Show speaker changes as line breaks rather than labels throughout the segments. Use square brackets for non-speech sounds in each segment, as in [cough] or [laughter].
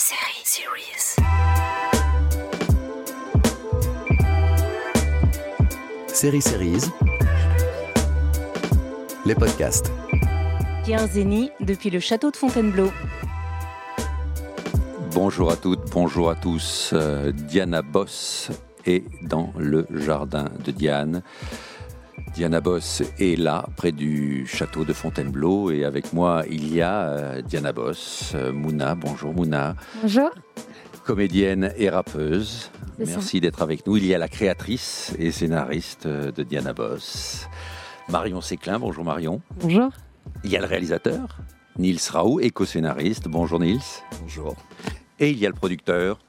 Série Series.
Série Series. Les podcasts.
Pierre Zény depuis le château de Fontainebleau.
Bonjour à toutes, bonjour à tous. Euh, Diana Boss est dans le jardin de Diane. Diana Boss est là, près du château de Fontainebleau, et avec moi, il y a euh, Diana Boss, euh, Mouna. Bonjour Mouna,
Bonjour.
comédienne et rappeuse. Merci d'être avec nous. Il y a la créatrice et scénariste euh, de Diana Boss, Marion Séclin. Bonjour Marion.
Bonjour.
Il y a le réalisateur, Nils Raoult, et co-scénariste. Bonjour Nils.
Bonjour.
Et il y a le producteur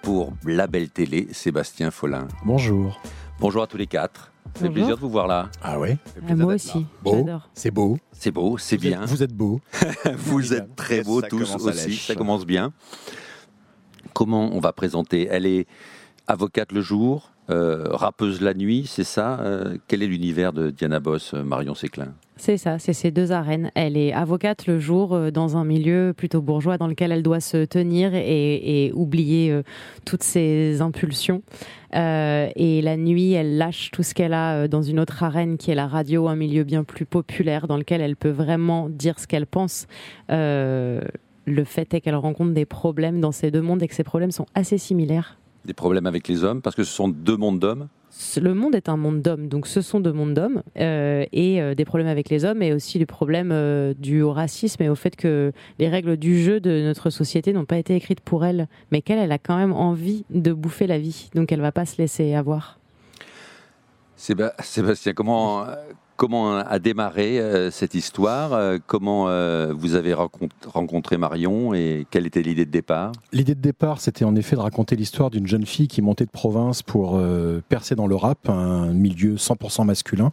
pour la belle télé, Sébastien Follin.
Bonjour.
Bonjour à tous les quatre. Ça fait
Bonjour.
plaisir de vous voir là.
Ah ouais
Ah, moi aussi,
c'est beau.
C'est beau, c'est
Vous êtes-
bien.
Vous êtes beau. [laughs]
Vous êtes très beaux
Ça
tous aussi. Ça commence bien. Comment on va présenter? Elle est avocate le jour, euh, rappeuse la nuit, c'est ça? Euh, Quel est l'univers de Diana Boss, euh, Marion Séclin?
C'est ça, c'est ces deux arènes. Elle est avocate le jour euh, dans un milieu plutôt bourgeois dans lequel elle doit se tenir et, oublier euh, toutes ses impulsions. Euh, et la nuit, elle lâche tout ce qu'elle a dans une autre arène qui est la radio, un milieu bien plus populaire dans lequel elle peut vraiment dire ce qu'elle pense. Le fait est qu'elle rencontre des problèmes dans ces deux mondes et que ces problèmes sont assez similaires.
Des problèmes avec les hommes, parce que ce sont deux mondes d'hommes.
le monde est un monde d'hommes, donc ce sont deux mondes d'hommes, euh, et euh, des problèmes avec les hommes, et aussi des problèmes euh, dus au racisme et au fait que les règles du jeu de notre société n'ont pas été écrites pour elle, mais qu'elle, elle a quand même envie de bouffer la vie, donc elle va pas se laisser avoir.
Séba- Sébastien, comment, comment a démarré euh, cette histoire Euh, Comment euh, vous avez rencontré Marion et quelle était l'idée de départ?
L'idée de départ, c'était en effet de raconter l'histoire d'une jeune fille qui montait de province pour percer dans le rap, un milieu 100% masculin.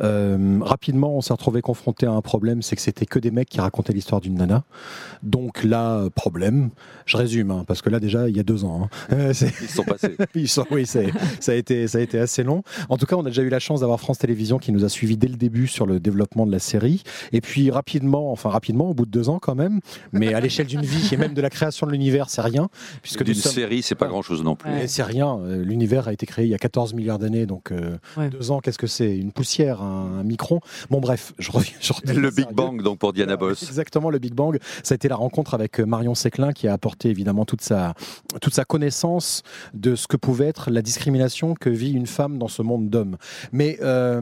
Rapidement, on s'est retrouvé confronté à un problème, c'est que c'était que des mecs qui racontaient l'histoire d'une nana. Donc là, problème. Je résume, hein, parce que là déjà, il y a deux ans. hein. [laughs]
Ils sont passés. [laughs]
Ils sont- oui, c'est- ça a, été, ça a été assez long. En tout cas, on a déjà eu la chance d'avoir France Télévisions qui nous a suivis dès le début sur le développement de la série. Et puis rapidement, enfin rapidement, au bout de deux ans quand même, mais à [laughs] l'échelle d'une vie et même de la création de l'univers, c'est rien. Puisque
D'une
sommes-
série, c'est pas grand-chose non plus.
Ouais.
Mais C'est rien. Euh, L'univers a été créé il y a 14 milliards d'années, donc euh,
Ouais.
deux ans, qu'est-ce que c'est? Une poussière, un, un micron? Bon, bref, je reviens. je redeviens
Le Big. Bang, donc pour Diana Boss.
Exactement, le Big Bang. Ça a été la rencontre avec euh, Marion Séclin qui a apporté évidemment toute sa, toute sa connaissance de ce que pouvait être la discrimination que vit une femme dans ce monde d'hommes. Mais euh,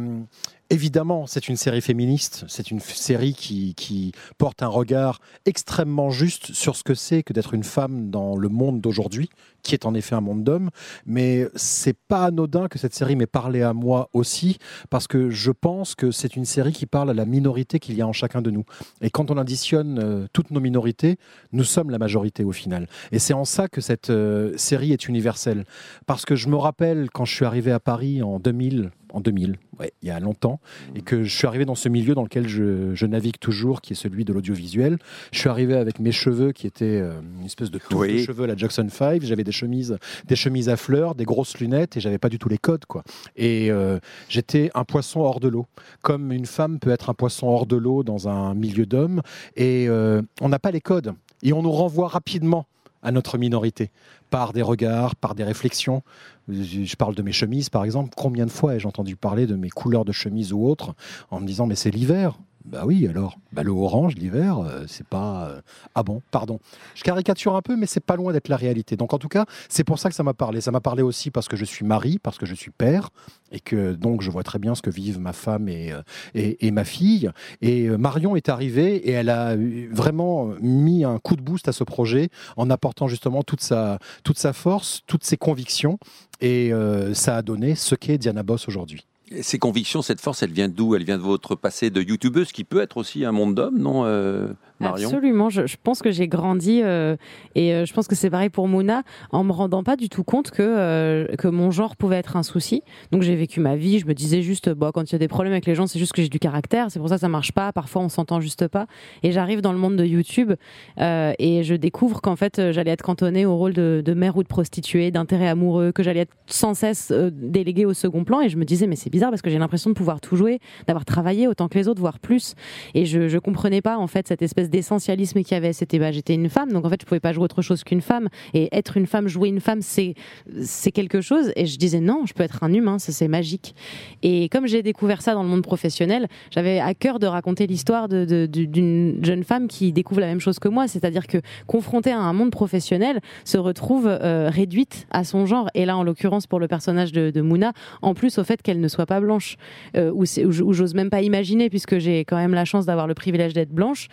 évidemment, c'est une série féministe, c'est une série qui, qui porte un regard extrêmement juste sur ce que c'est que d'être une femme dans le monde d'aujourd'hui, qui est en effet un monde d'hommes. Mais c'est pas anodin que cette série m'ait parlé à moi aussi, parce que je pense que c'est une série qui parle à la minorité qu'il y a en chacun de nous. Et quand on additionne euh, toutes nos minorités, nous sommes la majorité au final. Et c'est en ça que cette euh, série est universelle. Parce que je me rappelle quand je suis arrivé à Paris en 2000, en 2000, ouais, il y a longtemps, et que je suis arrivé dans ce milieu dans lequel je, je navigue toujours, qui est celui de l'audiovisuel. Je suis arrivé avec mes cheveux qui étaient euh, une espèce de touffe
Oui.
de cheveux à la Jackson 5. J'avais des chemises, des chemises à fleurs, des grosses lunettes, et j'avais pas du tout les codes, quoi. Et euh, j'étais un poisson hors de l'eau, comme une femme peut être un poisson hors de l'eau dans un milieu d'hommes. Et euh, on n'a pas les codes. Et on nous renvoie rapidement à notre minorité, par des regards, par des réflexions. Je parle de mes chemises, par exemple. Combien de fois ai-je entendu parler de mes couleurs de chemise ou autres en me disant mais c'est l'hiver? Bah oui, alors. Bah, le orange, l'hiver, euh, c'est pas. euh, Ah bon, pardon. Je caricature un peu, mais c'est pas loin d'être la réalité. Donc en tout cas, c'est pour ça que ça m'a parlé. Ça m'a parlé aussi parce que je suis mari, parce que je suis père, et que donc je vois très bien ce que vivent ma femme et, euh, et, ma fille. Et Marion est arrivée et elle a vraiment mis un coup de boost à ce projet en apportant justement toute sa, toute sa force, toutes ses convictions. Et ça a donné ce qu'est Diana Boss aujourd'hui.
Ces convictions, cette force, elle vient d'où? Elle vient de votre passé de youtubeuse, qui peut être aussi un monde d'hommes, non euh,
Absolument, je, pense que j'ai grandi euh, et euh, je pense que c'est pareil pour Mouna en me rendant pas du tout compte que, euh, que mon genre pouvait être un souci. Donc j'ai vécu ma vie, je me disais juste, bah, quand il y a des problèmes avec les gens, c'est juste que j'ai du caractère, c'est pour ça que ça marche pas, parfois on s'entend juste pas. Et j'arrive dans le monde de YouTube et je découvre qu'en fait j'allais être cantonnée au rôle de, mère ou de prostituée, d'intérêt amoureux, que j'allais être sans cesse déléguée au second plan et je me disais, mais c'est bizarre parce que j'ai l'impression de pouvoir tout jouer, d'avoir travaillé autant que les autres, voire plus. Et je, je comprenais pas en fait cette espèce d'essentialisme qu'il y avait. C'était bah, j'étais une femme, donc en fait je pouvais pas jouer autre chose qu'une femme. Et être une femme, jouer une femme, c'est c'est quelque chose. Et je disais non, je peux être un humain, ça c'est magique. Et comme j'ai découvert ça dans le monde professionnel, j'avais à cœur de raconter l'histoire d'une de, d'une jeune femme qui découvre la même chose que moi, c'est-à-dire que confrontée à un monde professionnel, se retrouve euh, réduite à son genre. Et là, en l'occurrence pour le personnage de, de Mouna, en plus au fait qu'elle ne soit pas blanche, euh, ou, j'ose même pas imaginer, puisque j'ai quand même la chance d'avoir le privilège d'être blanche,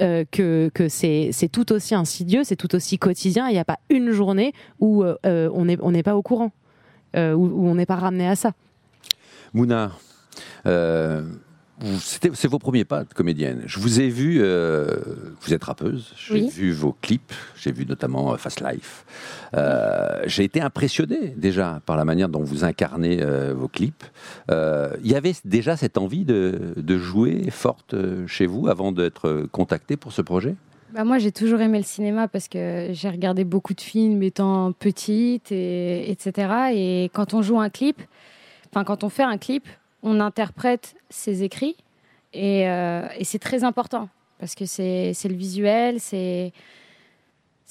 euh, que, c'est tout aussi insidieux, c'est tout aussi quotidien. Il n'y a pas une journée où euh, on n'est pas au courant, où, on n'est pas ramené à ça.
Mouna, c'est vos premiers pas de comédienne. Je vous ai vu, euh, vous êtes rappeuse, j'ai vu vos clips, j'ai vu notamment euh, Fast Life. Euh, j'ai été impressionné déjà par la manière dont vous incarnez vos clips. Il y avait déjà cette envie de, jouer forte chez vous avant d'être contacté pour ce projet?
Bah moi, j'ai toujours aimé le cinéma parce que j'ai regardé beaucoup de films étant petite, et, etc. Et quand on joue un clip, enfin quand on fait un clip, on interprète ses écrits euh, et, c'est très important parce que c'est le visuel, c'est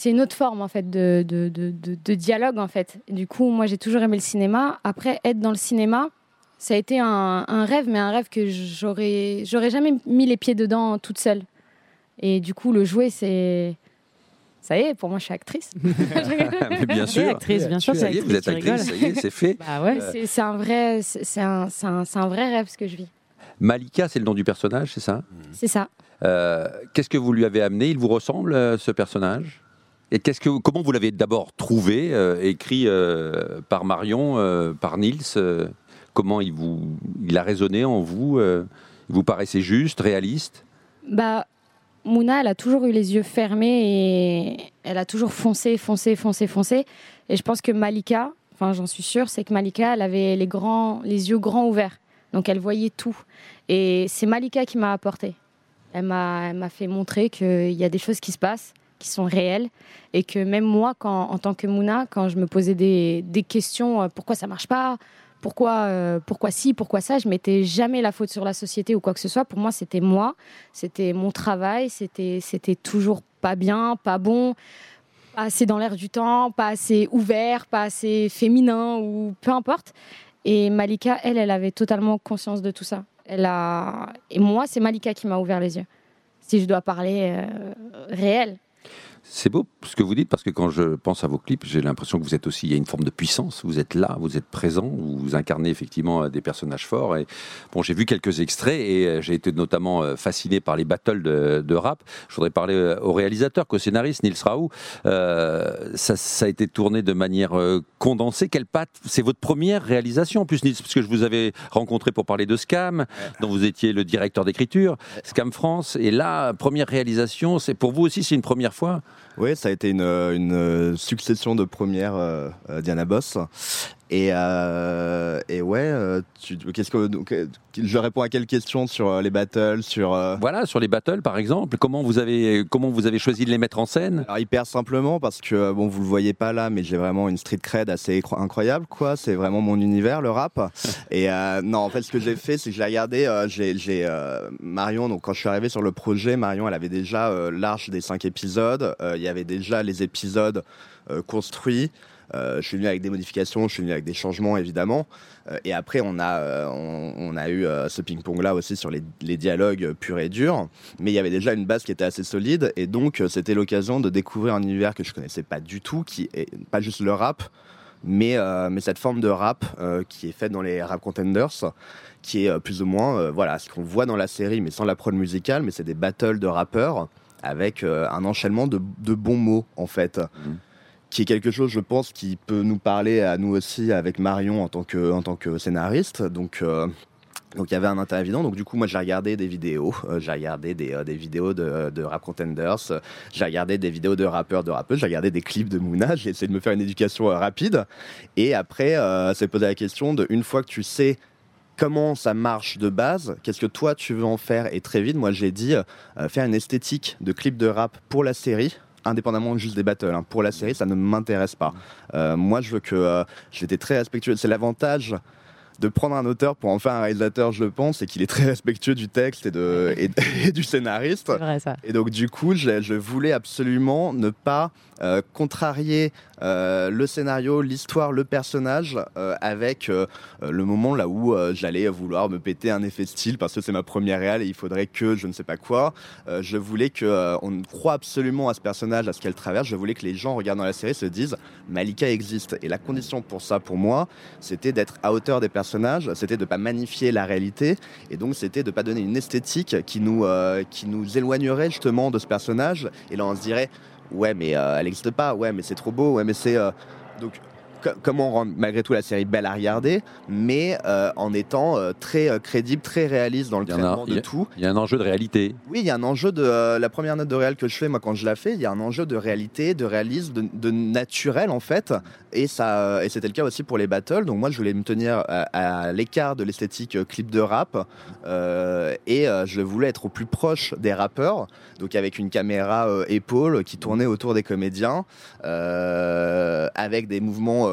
une autre forme en fait de, de, de, dialogue en fait. du coup, moi j'ai toujours aimé le cinéma. Après, être dans le cinéma, ça a été un, un rêve, mais un rêve que j'aurais j'aurais jamais mis les pieds dedans toute seule. Et du coup, le jouer, c'est ça y est, pour moi, je suis actrice. [laughs]
bien sûr.
actrice, bien sûr.
Ça y est, vous êtes actrice, ça y est, c'est fait. [laughs]
Bah ouais. C'est un vrai, c'est un, un, un, vrai rêve ce que je vis.
Malika, c'est le nom du personnage, c'est ça?
C'est ça.
Euh, qu'est-ce que vous lui avez amené? Il vous ressemble, euh, ce personnage? Et qu'est-ce que, comment vous l'avez d'abord trouvé, euh, écrit par Marion, par Nils Comment il, vous, il a résonné en vous Il vous paraissait juste, réaliste?
Bah, Mouna, elle a toujours eu les yeux fermés et elle a toujours foncé, foncé, foncé, foncé. Et je pense que Malika, enfin j'en suis sûre, c'est que Malika, elle avait les, grands, les yeux grands ouverts. Donc elle voyait tout. Et c'est Malika qui m'a apporté. Elle m'a fait montrer qu'il y a des choses qui se passent, qui sont réelles. Et que même moi, quand, en tant que Mouna, quand je me posais des, des questions, euh, pourquoi ça marche pas pourquoi, euh, pourquoi ci, pourquoi ça. Je mettais jamais la faute sur la société ou quoi que ce soit. Pour moi, c'était moi, c'était mon travail, c'était, c'était toujours pas bien, pas bon, pas assez dans l'air du temps, pas assez ouvert, pas assez féminin ou peu importe. Et Malika, elle, elle avait totalement conscience de tout ça. Elle a... Et moi, c'est Malika qui m'a ouvert les yeux. Si je dois parler euh, réel.
C'est beau ce que vous dites parce que quand je pense à vos clips, j'ai l'impression que vous êtes aussi, il y a une forme de puissance. Vous êtes là, vous êtes présent, vous incarnez effectivement euh, des personnages forts. Bon, j'ai vu quelques extraits et euh, j'ai été notamment euh, fasciné par les battles de, rap. Je voudrais parler au réalisateur, qu'au scénariste Nils Raoult. ça, ça, a été tourné de manière condensée. Quelle patte C'est votre première réalisation en plus, Nils, parce que je vous avais rencontré pour parler de Scam, dont vous étiez le directeur d'écriture, Scam France. Et là, première réalisation, c'est pour vous aussi, c'est une première fois
oui, ça a été une, une succession de premières euh, euh, Diana Boss. Et, euh, et ouais, euh, tu, qu'est-ce que je réponds à quelle question sur euh, les battles, sur
voilà, sur les battles par exemple. Comment vous avez comment vous avez choisi de les mettre en scène?
Alors, Hyper simplement parce que bon, vous le voyez pas là, mais j'ai vraiment une street cred assez incroyable, quoi. C'est vraiment mon univers, le rap. [laughs] et non, en fait, ce que j'ai fait, c'est que j'ai regardé, j'ai, j'ai Marion. Donc quand je suis arrivé sur le projet, Marion, elle avait déjà l'arche des cinq épisodes. Il y avait déjà les épisodes construits. Euh, je suis venu avec des modifications, je suis venu avec des changements évidemment. Euh, et après, on a, euh, on, a eu ce ping-pong là aussi sur les, dialogues purs et durs. Mais il y avait déjà une base qui était assez solide. Et donc, c'était l'occasion de découvrir un univers que je connaissais pas du tout, qui est pas juste le rap, mais, mais cette forme de rap qui est faite dans les rap contenders, qui est plus ou moins voilà, ce qu'on voit dans la série, mais sans la prod musicale, mais c'est des battles de rappeurs avec un enchaînement de, de, bons mots en fait. Mmh qui est quelque chose, je pense, qui peut nous parler à nous aussi avec Marion en tant que, en tant que scénariste. Donc, euh, donc il y avait un intérêt évident. Donc du coup, moi, j'ai regardé des vidéos. Euh, j'ai regardé des, euh, des vidéos de, rap contenders. j'ai regardé des vidéos de rappeurs, de rappeuses. J'ai regardé des clips de Mouna. J'ai essayé de me faire une éducation rapide. Et après, c'est posé la question de une fois que tu sais comment ça marche de base, qu'est-ce que toi tu veux en faire? Et très vite, moi, j'ai dit faire une esthétique de clips de rap pour la série indépendamment juste des battles. Hein. Pour la série, ça ne m'intéresse pas. Euh, moi, je veux que. Euh, J'étais très respectueux. C'est l'avantage de prendre un auteur pour en faire un réalisateur, je le pense, c'est qu'il est très respectueux du texte et, de, et, et du scénariste.
C'est vrai ça.
Et donc du coup, je, je voulais absolument ne pas euh, contrarier euh, le scénario, l'histoire, le personnage euh, avec euh, le moment là où j'allais vouloir me péter un effet style parce que c'est ma première réale et il faudrait que je ne sais pas quoi. Je voulais que on croit absolument à ce personnage, à ce qu'elle traverse. Je voulais que les gens regardant la série se disent Malika existe. Et la condition pour ça, pour moi, c'était d'être à hauteur des personnages, c'était de pas magnifier la réalité et donc c'était de pas donner une esthétique qui nous qui nous éloignerait justement de ce personnage. Et là, on se dirait ouais mais euh, elle n'existe pas, ouais mais c'est trop beau, ouais mais c'est euh, donc co- comment rendre malgré tout la série belle à regarder, mais euh, en étant euh, très euh, crédible, très réaliste dans le traitement de
a-
tout.
Il y a un enjeu de réalité.
Oui, il y a un enjeu de la première note de réel que je fais moi quand je la fais, il y a un enjeu de réalité, de réalisme, de, de naturel en fait, et ça et c'était le cas aussi pour les battles. Donc moi je voulais me tenir à, à l'écart de l'esthétique clip de rap et je voulais être au plus proche des rappeurs, donc avec une caméra épaule qui tournait autour des comédiens, avec des mouvements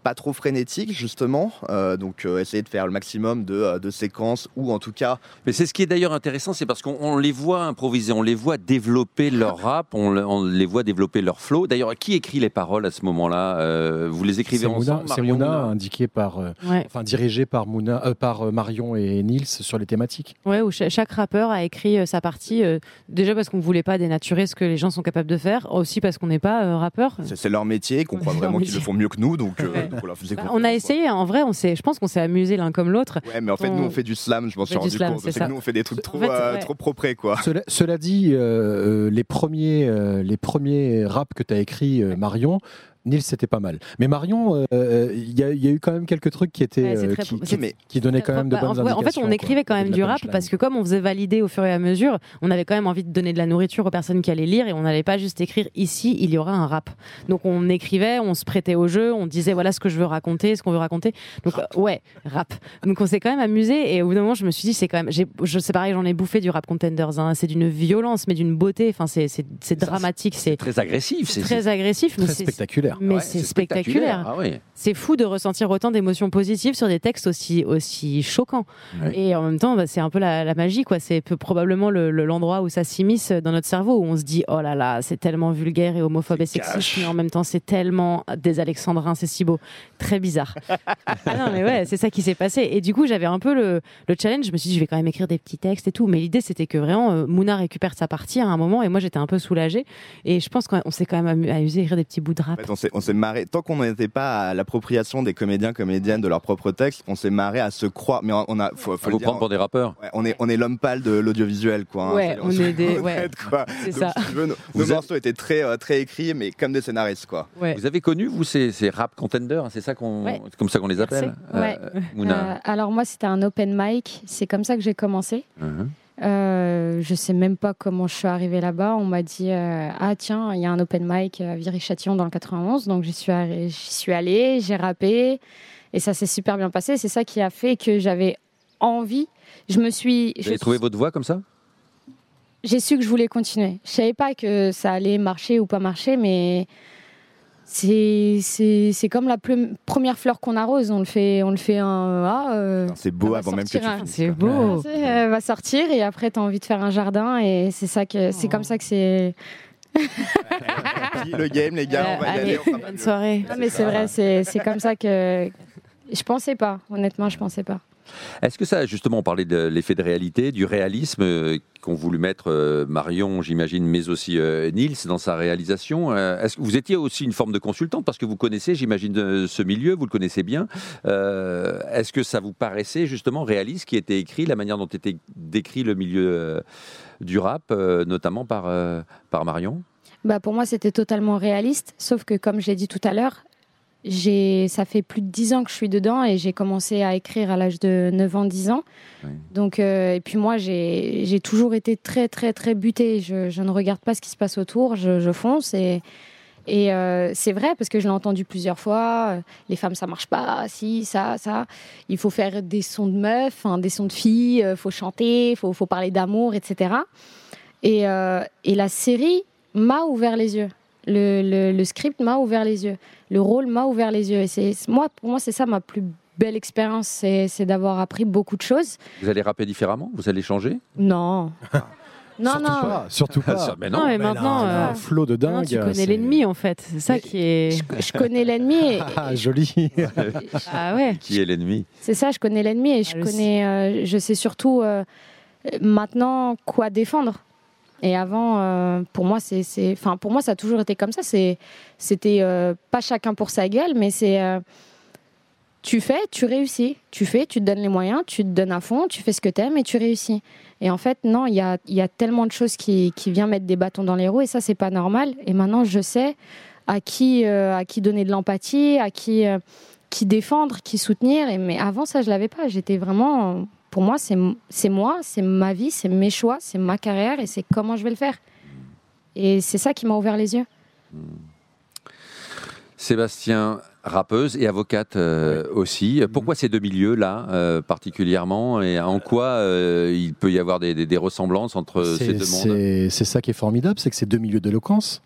pas trop frénétiques justement, euh, donc euh, essayer de faire le maximum de, euh, de séquences ou en tout cas
Mais c'est ce qui est d'ailleurs intéressant, c'est parce qu'on on les voit improviser, on les voit développer leur [laughs] rap, on, le- on les voit développer leur flow. D'ailleurs, qui écrit les paroles à ce moment-là? Euh, Vous les écrivez ensemble
c'est
Marion,
Mouna,
Mouna?
indiqué par, euh,
Ouais.
enfin dirigé par Mouna, euh, par Marion et Nils sur les thématiques.
Ouais, où cha- chaque rappeur a écrit sa partie, euh, déjà parce qu'on voulait pas dénaturer ce que les gens sont capables de faire, aussi parce qu'on n'est pas euh, rappeur.
C'est c'est leur métier, qu'on [laughs] croit vraiment qu'ils le font mieux que nous, donc, euh,
Ouais.
Donc on leur faisait
Bah, on a essayé, en vrai, on s'est, je pense qu'on s'est amusé l'un comme l'autre.
Ouais, mais en fait,
On-
nous, on fait du slam, je m'en suis
fait du
rendu
slam,
compte.
c'est
que nous, on fait des trucs
En
trop,
fait,
euh,
ouais.
trop propres, quoi.
Cela, cela dit, euh, les premiers, euh, les premiers raps que tu as écrits, euh, Marion, Nils, c'était pas mal. Mais Marion, euh, euh, il y, a- il y a eu quand même quelques trucs qui étaient,
Ouais,
euh,
très-
qui, donnaient quand même de bonnes
en,
indications.
en fait, on
quoi,
écrivait quand même du rap parce que comme on faisait valider au fur et à mesure, on avait quand même envie de donner de la nourriture aux personnes qui allaient lire et on n'allait pas juste écrire ici, il y aura un rap. Donc on écrivait, on se prêtait au jeu, on disait voilà ce que je veux raconter, ce qu'on veut raconter. Donc euh, ouais, rap. Donc on s'est quand même amusé et au bout d'un moment, je me suis dit c'est quand même, je sais pareil, j'en ai bouffé du rap contenders. hein. C'est d'une violence, mais d'une beauté. Enfin, c'est dramatique, c'est
Très agressif.
c'est très agressif, mais
Très
c'est
spectaculaire.
mais
Ouais,
c'est spectaculaire.
Ah oui.
C'est fou de ressentir autant d'émotions positives sur des textes aussi, aussi choquants.
Oui.
Et en même temps, bah, c'est un peu la, la magie, quoi. C'est probablement le- le- l'endroit où ça s'immisce dans notre cerveau, où on se dit, oh là là, c'est tellement vulgaire et homophobe et sexiste,
cash.
mais en même temps, c'est tellement des alexandrins, c'est si beau. Très bizarre. [laughs] ah non, mais ouais, c'est ça qui s'est passé. Et du coup, j'avais un peu le, le challenge. Je me suis dit, je vais quand même écrire des petits textes et tout. Mais l'idée, c'était que vraiment, euh, Mouna récupère sa partie à un moment, et moi, j'étais un peu soulagée. Et je pense qu'on s'est quand même amu- amusé à écrire des petits bouts de rap.
fait, on s'est- on s'est marré. Tant qu'on n'était pas à l'appropriation des comédiens, comédiennes de leurs propres textes, on s'est marré à se croire. Mais on a, faut, faut le dire,
prendre pour des rappeurs.
ouais, on est, on est l'homme pâle de l'audiovisuel, quoi. hein.
Ouais, on est [laughs] des- ouais. C'est
Donc,
ça.
si veux, nos,
Vous
nos
êtes-
morceaux étaient très, euh, très écrits, mais comme des scénaristes, quoi.
Ouais.
Vous avez connu, vous, ces, ces rap contenders, hein, c'est ça qu'on,
Ouais.
c'est comme ça qu'on les appelle
Ouais.
Euh.
Euh, alors moi, c'était un open mic. C'est comme ça que j'ai commencé.
Mhm.
Euh, je sais même pas comment je suis arrivée là-bas. On m'a dit euh, ah tiens, il y a un open mic à Viry-Châtillon dans le 91. Donc j'y suis, j'y suis allée, j'ai rappé et ça s'est super bien passé. C'est ça qui a fait que j'avais envie. Je me suis,
Vous
je
avez trouvé votre voix comme ça?
j'ai su que je voulais continuer. Je savais pas que ça allait marcher ou pas marcher, mais c'est c'est c'est comme la première fleur qu'on arrose. On le fait on le fait un ah, euh,
C'est beau avant même que tu
C'est beau.
elle va sortir et après tu as envie de faire un jardin et c'est ça que c'est
Oh.
comme ça que c'est [laughs]
le game, les gars, on va y aller. on
bonne soirée.
Non, mais c'est vrai, c'est c'est comme ça que je pensais pas. Honnêtement, je pensais pas.
Est-ce que ça, justement, on parlait de l'effet de réalité, du réalisme euh, qu'ont voulu mettre euh, Marion, j'imagine, mais aussi euh, Nils dans sa réalisation Est-ce que vous étiez aussi une forme de consultante? Parce que vous connaissez, j'imagine, ce milieu, vous le connaissez bien. Est-ce que ça vous paraissait justement réaliste, qui était écrit, la manière dont était décrit le milieu du rap, notamment par par Marion?
Bah pour moi, c'était totalement réaliste, sauf que comme j'ai dit tout à l'heure, j'ai ça fait plus de 10 ans que je suis dedans et j'ai commencé à écrire à l'âge de 9 ans, 10 ans.
Oui.
Donc euh, et puis moi, j'ai j'ai toujours été très très très butée, je, je ne regarde pas ce qui se passe autour, je, je fonce et et euh, c'est vrai parce que je l'ai entendu plusieurs fois. euh, Les femmes, ça marche pas. Si, ça, ça. Il faut faire des sons de meufs, hein, des sons de filles. Il faut chanter, il faut, faut parler d'amour, etc. Et, et la série m'a ouvert les yeux. Le, le- le script m'a ouvert les yeux. Le rôle m'a ouvert les yeux. Et c'est moi, pour moi, c'est ça ma plus belle expérience, c'est d'avoir appris beaucoup de choses.
Vous allez rapper différemment? Vous allez changer?
Non. non,
surtout
non.
Pas, surtout pas.
Ça, mais
Non,
non.
mais maintenant,
un, elle a un
euh,
flot de dingue.
tu connais l'ennemi en fait. C'est ça
Mais-
qui est.
Je connais l'ennemi. et- [laughs]
Ah, joli.
Ah ouais.
Qui est l'ennemi?
C'est ça, je connais l'ennemi et je
Ah,
connais, euh, je sais surtout euh, maintenant quoi défendre. Et avant, euh, pour moi, c'est, enfin, pour moi, ça a toujours été comme ça. C'est, c'était euh, pas chacun pour sa gueule, mais c'est, euh, tu fais, tu réussis. Tu fais, tu te donnes les moyens, tu te donnes à fond, tu fais ce que t'aimes et tu réussis. Et en fait, non, il y a, y a tellement de choses qui, qui viennent mettre des bâtons dans les roues et ça, c'est pas normal. Et maintenant, je sais à qui, à qui donner de l'empathie, à qui, qui défendre, qui soutenir. Et, mais avant ça, je l'avais pas. J'étais vraiment. Pour moi, c'est c'est moi, c'est ma vie, c'est mes choix, c'est ma carrière et c'est comment je vais le faire. Et c'est ça qui m'a ouvert les yeux.
Sébastien, rappeuse et avocate euh, aussi. Pourquoi ces deux milieux-là euh, particulièrement et en quoi euh, il peut y avoir des, des- des ressemblances entre ces deux mondes?
c'est- c'est ça qui est formidable, c'est que c'est deux milieux d'éloquence.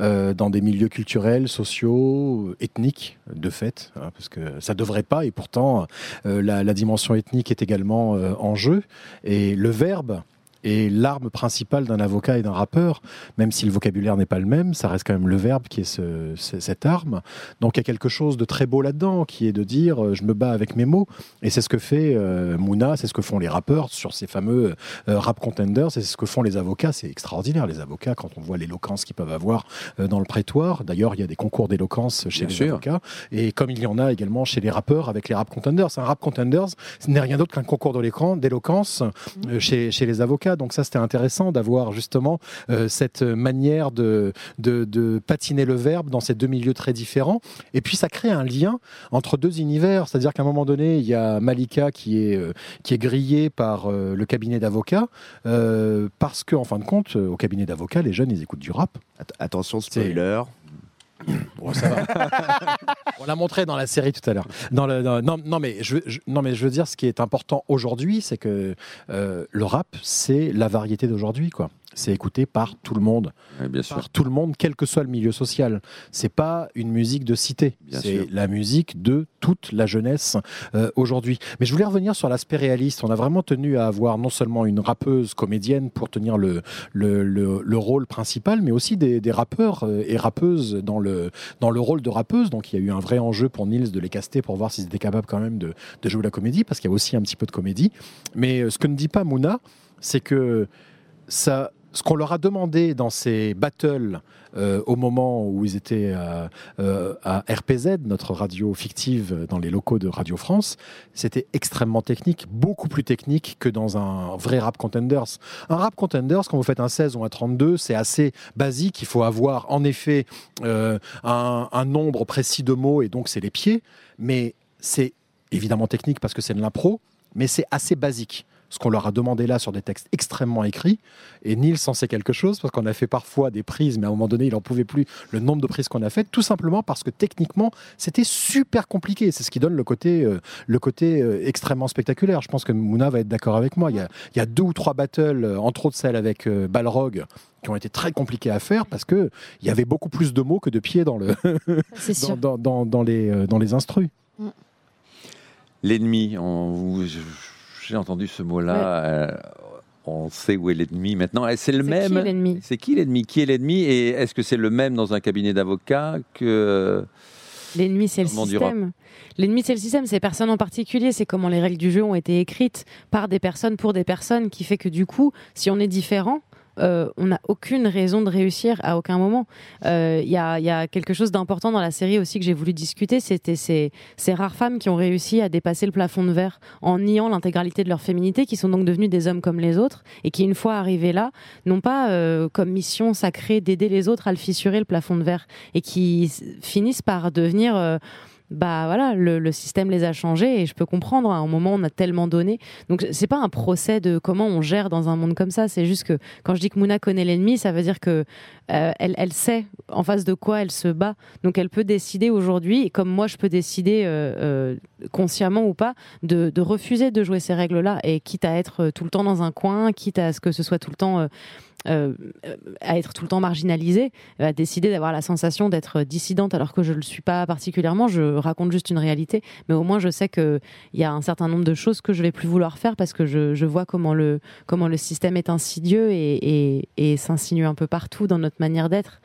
Euh, dans des milieux culturels, sociaux, ethniques, de fait, hein, parce que ça devrait pas, et pourtant euh, la, la dimension ethnique est également euh, en jeu. Et le verbe est l'arme principale d'un avocat et d'un rappeur, même si le vocabulaire n'est pas le même, ça reste quand même le verbe qui est ce- ce- cette arme. Donc il y a quelque chose de très beau là-dedans, qui est de dire euh, je me bats avec mes mots, et c'est ce que fait euh, Mouna, c'est ce que font les rappeurs sur ces fameux euh, rap contenders, c'est ce que font les avocats, c'est extraordinaire les avocats quand on voit l'éloquence qu'ils peuvent avoir euh, dans le prétoire. D'ailleurs, il y a des concours d'éloquence chez
Bien
les
sûr.
avocats, et comme il y en a également chez les rappeurs avec les rap contenders. Un rap contenders, ce n'est rien d'autre qu'un concours de l'écran- d'éloquence euh, chez, chez les avocats. Donc ça, c'était intéressant d'avoir justement euh, cette manière de, de, de patiner le verbe dans ces deux milieux très différents. Et puis ça crée un lien entre deux univers, c'est-à-dire qu'à un moment donné, il y a Malika qui est, euh, qui est grillée par euh, le cabinet d'avocats, parce que en fin de compte, au cabinet d'avocats, les jeunes, ils écoutent du rap.
Att- Attention, spoiler. [laughs]
On l'a montré dans la série tout à l'heure. Non, non, mais je- non, mais je veux dire, ce qui est important aujourd'hui, c'est que euh, le rap, c'est la variété d'aujourd'hui, quoi. C'est écouté par tout le monde,
Oui, Bien sûr.
par tout le monde, quel que soit le milieu social. C'est pas une musique de cité, c'est la musique de toute la jeunesse euh, aujourd'hui. Mais je voulais revenir sur l'aspect réaliste. On a vraiment tenu à avoir non seulement une rappeuse comédienne pour tenir le, le, le- le rôle principal, mais aussi des, des rappeurs euh, et rappeuses dans le, dans le rôle de rappeuse. Donc il y a eu un vrai enjeu pour Nils de les caster pour voir s'ils étaient capables quand même de, de jouer la comédie, parce qu'il y a aussi un petit peu de comédie. Mais euh, ce que ne dit pas Mouna, c'est que ça, ce qu'on leur a demandé dans ces battles euh, au moment où ils étaient à, euh, RPZ, notre radio fictive dans les locaux de Radio France, c'était extrêmement technique, beaucoup plus technique que dans un vrai rap contenders. Un rap contenders, quand vous faites un 16 ou un 32, c'est assez basique. Il faut avoir en effet euh, un, un nombre précis de mots et donc c'est les pieds, mais c'est évidemment technique parce que c'est de l'impro, mais c'est assez basique ce qu'on leur a demandé là sur des textes extrêmement écrits. Et Nils en sait quelque chose parce qu'on a fait parfois des prises, mais à un moment donné, il n'en pouvait plus le nombre de prises qu'on a faites, tout simplement parce que techniquement, c'était super compliqué. C'est ce qui donne le côté, euh, le côté euh, extrêmement spectaculaire. Je pense que Mouna va être d'accord avec moi. Il y, a, il y a deux ou trois battles, euh, entre autres celles avec euh, Balrog, qui ont été très compliquées à faire parce que il y avait beaucoup plus de mots que de pieds dans, le, [laughs] dans, dans, dans, dans les, dans les instrus.
L'ennemi, on- vous- je- j'ai entendu ce mot-là. euh, on sait où est l'ennemi maintenant. C'est le
C'est
même.
qui l'ennemi?
C'est qui l'ennemi? Qui est l'ennemi? Et est-ce que c'est le même dans un cabinet d'avocats que
L'ennemi, c'est le système. L'ennemi, c'est le système, c'est personne en particulier. C'est comment les règles du jeu ont été écrites par des personnes pour des personnes, qui fait que du coup, si on est différent, euh, on n'a aucune raison de réussir à aucun moment. Euh, Il y, a, il y a quelque chose d'important dans la série aussi que j'ai voulu discuter, c'était ces, rares femmes qui ont réussi à dépasser le plafond de verre en niant l'intégralité de leur féminité, qui sont donc devenues des hommes comme les autres, et qui, une fois arrivées là, n'ont pas euh, comme mission sacrée d'aider les autres à le fissurer, le plafond de verre, et qui finissent par devenir... bah voilà, le, le système les a changés et je peux comprendre. À un moment, on a tellement donné. Donc c'est pas un procès de comment on gère dans un monde comme ça. C'est juste que quand je dis que Mouna connaît l'ennemi, ça veut dire que euh, elle, elle sait en face de quoi elle se bat. Donc elle peut décider aujourd'hui, comme moi je peux décider euh, euh, consciemment ou pas, de, de refuser de jouer ces règles-là et quitte à être tout le temps dans un coin, quitte à ce que ce soit tout le temps euh, euh, à être tout le temps marginalisée, à décider d'avoir la sensation d'être dissidente alors que je ne le suis pas particulièrement. Je raconte juste une réalité, mais au moins je sais qu'il y a un certain nombre de choses que je vais plus vouloir faire parce que je, vois comment le, comment le système est insidieux et s'insinue un peu partout dans notre manière d'être.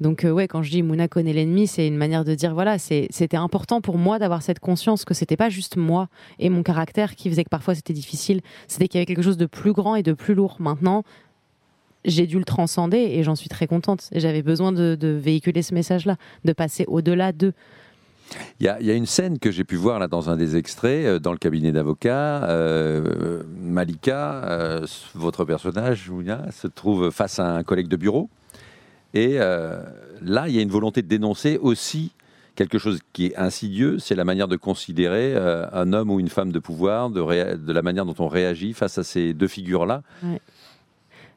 Donc euh, ouais, quand je dis Mouna connaît l'ennemi, c'est une manière de dire voilà, c'était important pour moi d'avoir cette conscience que c'était pas juste moi et mon caractère qui faisait que parfois c'était difficile, c'était qu'il y avait quelque chose de plus grand et de plus lourd. Maintenant, j'ai dû le transcender et j'en suis très contente. J'avais besoin de, véhiculer ce message-là, de passer au-delà de.
Il y, a, une scène que j'ai pu voir là dans un des extraits, euh, dans le cabinet d'avocat. Euh, Malika, votre personnage, se trouve face à un collègue de bureau et euh, là, il y a une volonté de dénoncer aussi quelque chose qui est insidieux, c'est la manière de considérer euh, un homme ou une femme de pouvoir, de, de, la manière dont on réagit face à ces deux figures-là.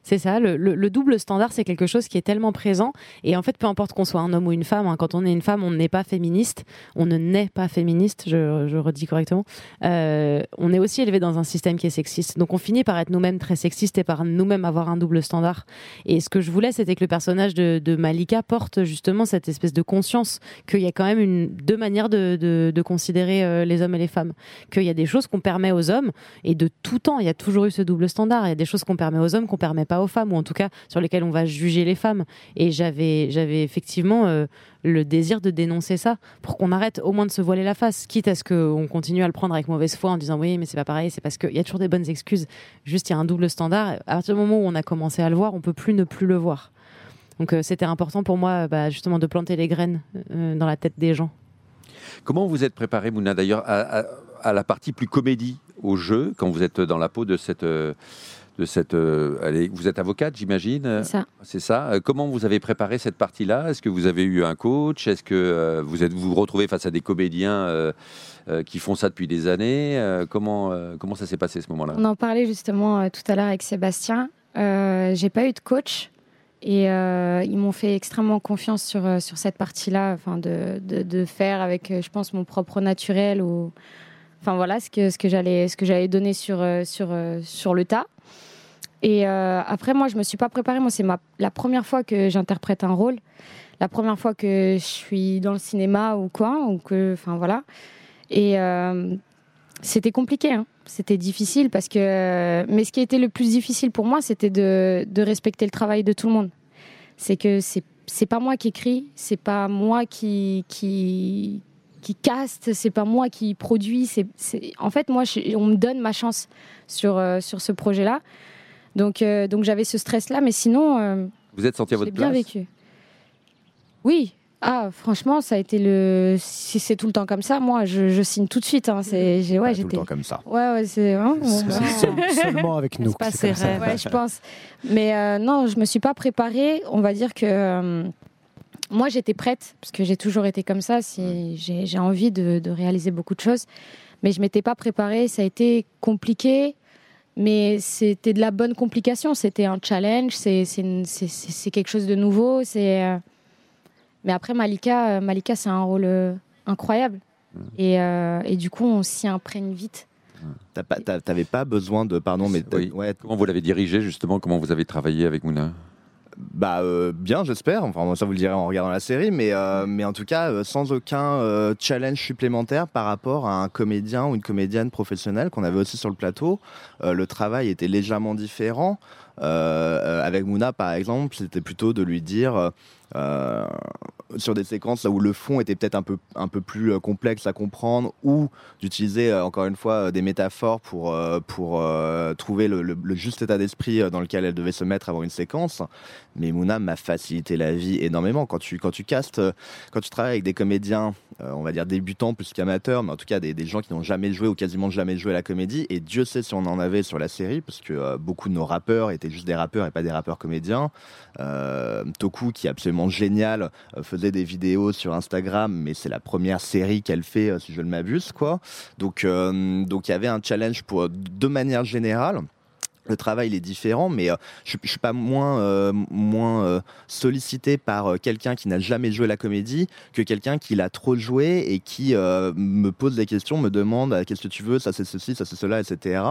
C'est ça, le, double standard, c'est quelque chose qui est tellement présent. Et en fait, peu importe qu'on soit un homme ou une femme, hein, quand on est une femme, on n'est pas féministe. On ne naît pas féministe, je, redis correctement. Euh, on est aussi élevé dans un système qui est sexiste. Donc on finit par être nous-mêmes très sexistes et par nous-mêmes avoir un double standard. Et ce que je voulais, c'était que le personnage de, Malika porte justement cette espèce de conscience qu'il y a quand même deux manières de, considérer euh, les hommes et les femmes. Qu'il y a des choses qu'on permet aux hommes, et de tout temps, il y a toujours eu ce double standard. Il y a des choses qu'on permet aux hommes qu'on permet pas aux femmes, ou en tout cas sur lesquelles on va juger les femmes. Et j'avais, j'avais effectivement euh, le désir de dénoncer ça pour qu'on arrête au moins de se voiler la face, quitte à ce qu'on continue à le prendre avec mauvaise foi en disant oui, mais c'est pas pareil, c'est parce qu'il y a toujours des bonnes excuses. Juste, il y a un double standard. À partir du moment où on a commencé à le voir, on peut plus ne plus le voir. Donc euh, c'était important pour moi bah, justement de planter les graines euh, dans la tête des gens.
Comment vous êtes préparé, Mouna, d'ailleurs, à, la partie plus comédie au jeu, quand vous êtes dans la peau de cette de cette. Euh, allez, vous êtes avocate, j'imagine.
C'est ça.
C'est ça. Euh, comment vous avez préparé cette partie-là? Est-ce que vous avez eu un coach? Est-ce que euh, vous êtes vous, retrouvez face à des comédiens qui font ça depuis des années? Comment comment ça s'est passé ce moment-là?
On en parlait justement tout à l'heure avec Sébastien. J'ai pas eu de coach. Et ils m'ont fait extrêmement confiance sur, sur cette partie-là, enfin de, de, de, faire avec, je pense, mon propre naturel ou, enfin voilà, ce que, ce que j'allais, ce que j'allais donner sur, sur, sur le tas. Et euh, après, moi, je me suis pas préparée. Moi, c'est la première fois que j'interprète un rôle, la première fois que je suis dans le cinéma ou quoi, ou que, enfin voilà. Et euh, c'était compliqué, hein. c'était difficile parce que. Mais ce qui été le plus difficile pour moi, c'était de, respecter le travail de tout le monde. C'est que c'est c'est pas moi qui écris, c'est pas moi qui qui qui caste, c'est pas moi qui produit. C'est en fait moi, on me donne ma chance sur euh, sur ce projet-là. Donc, euh, donc j'avais ce stress-là, mais sinon. Euh,
vous êtes senti à votre
bien vécu. Oui. Ah, franchement, ça a été le. Si c'est tout le temps comme ça, moi, je, signe tout de suite. Hein. C'est, j'ai, ouais,
tout le temps comme ça.
Ouais, ouais, c'est. Hein,
seulement avec [laughs] nous.
C'est ça. Ouais, je pense. Mais euh, non, je me suis pas préparée. On va dire que. moi, j'étais prête, parce que j'ai toujours été comme ça. Si j'ai, j'ai envie de, de, réaliser beaucoup de choses. Mais je m'étais pas préparée. Ça a été compliqué mais c'était de la bonne complication. C'était un challenge, c'est quelque chose de nouveau. C'est euh, mais après Malika, euh, Malika c'est un rôle euh, incroyable mmh. et, et, du coup on s'y imprègne vite.
T'avais pas besoin de pardon, mais
ouais. comment vous l'avez dirigé justement? Comment vous avez travaillé avec Mouna?
Bah euh, bien, j'espère. Enfin, ça vous le direz en regardant la série, mais euh, mais en tout cas euh, sans aucun challenge supplémentaire par rapport à un comédien ou une comédienne professionnelle qu'on avait aussi sur le plateau. le travail était légèrement différent. avec Mouna, par exemple, c'était plutôt de lui dire sur des séquences là où le fond était peut-être un peu, un peu plus euh, complexe à comprendre ou d'utiliser euh, encore une fois des métaphores pour, pour trouver le, juste état d'esprit dans lequel elle devait se mettre avant une séquence. Mais Mouna m'a facilité la vie énormément. Quand tu, quand tu castes, quand tu travailles avec des comédiens, on va dire débutants plus qu'amateurs, mais en tout cas des, des gens qui n'ont jamais joué ou quasiment jamais joué à la comédie, et Dieu sait si on en avait sur la série, parce que beaucoup de nos rappeurs étaient juste des rappeurs et pas des rappeurs comédiens. Toku qui est absolument génial, euh, faisait des vidéos sur Instagram, mais c'est la première série qu'elle fait, euh, si je ne m'abuse, quoi. Donc, euh, donc il y avait un challenge pour, de manière générale. Le travail il est différent, mais euh, je, je suis pas moins, euh, moins euh, sollicité par euh, quelqu'un qui n'a jamais joué la comédie que quelqu'un qui l'a trop joué et qui euh, me pose des questions, me demande qu'est-ce que tu veux, ça c'est ceci, ça c'est cela, etc.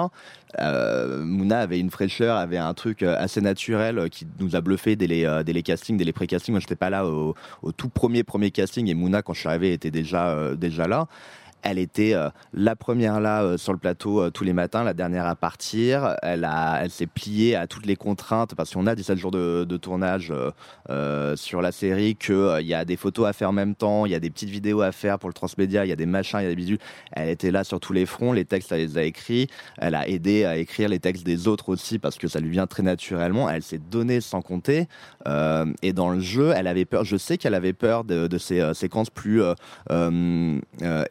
Mouna avait une fraîcheur, avait un truc assez naturel qui nous a bluffé dès les, dès les castings, dès les pré-castings. Moi j'étais pas là au, au tout premier premier casting et Mouna quand je suis arrivé était déjà, déjà là. Elle était euh, la première là euh, sur le plateau euh, tous les matins, la dernière à partir. Elle, elle s'est pliée à toutes les contraintes parce qu'on a 17 jours de, tournage sur la série, qu'il y a des photos à faire en même temps, il y a des petites vidéos à faire pour le transmédia, il y a des machins, il y a des bidules. Elle était là sur tous les fronts, les textes, elle les a écrits. Elle a aidé à écrire les textes des autres aussi parce que ça lui vient très naturellement. Elle s'est donnée sans compter. Et dans le jeu, elle avait peur. Je sais qu'elle avait peur de, de ces séquences plus euh,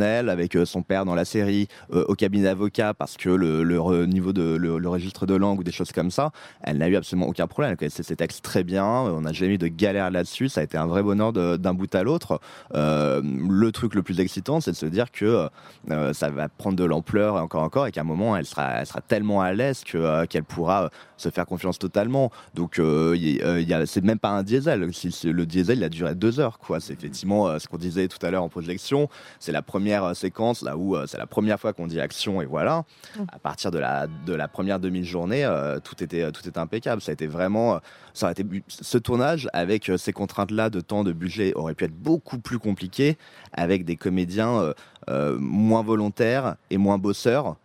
euh, euh, avec euh, son père dans la série, euh, au cabinet d'avocat, parce que le, niveau de le, registre de langue ou des choses comme ça, elle n'a eu absolument aucun problème. Elle connaissait ses textes très bien. On n'a jamais eu de galère là-dessus. Ça a été un vrai bonheur d'un bout à l'autre. Euh, le truc le plus excitant, c'est de se dire que euh, ça va prendre de l'ampleur et encore encore, et qu'à un moment, elle sera, elle sera tellement à l'aise que, euh, qu'elle pourra euh, se faire confiance totalement. Donc, euh, y- euh, a- c'est même pas un diesel. Le diesel, il a duré deux heures, quoi. C'est effectivement euh, ce qu'on disait tout à l'heure en projection. C'est la première euh, séquence, là où euh, c'est la première fois qu'on dit action, et voilà. À partir de la, de la première demi-journée, euh, tout, était, tout était impeccable. Ça a été vraiment. Ça aurait été, ce tournage, avec euh, ces contraintes-là de temps, de budget, aurait pu être beaucoup plus compliqué avec des comédiens euh, euh, moins volontaires et moins bosseurs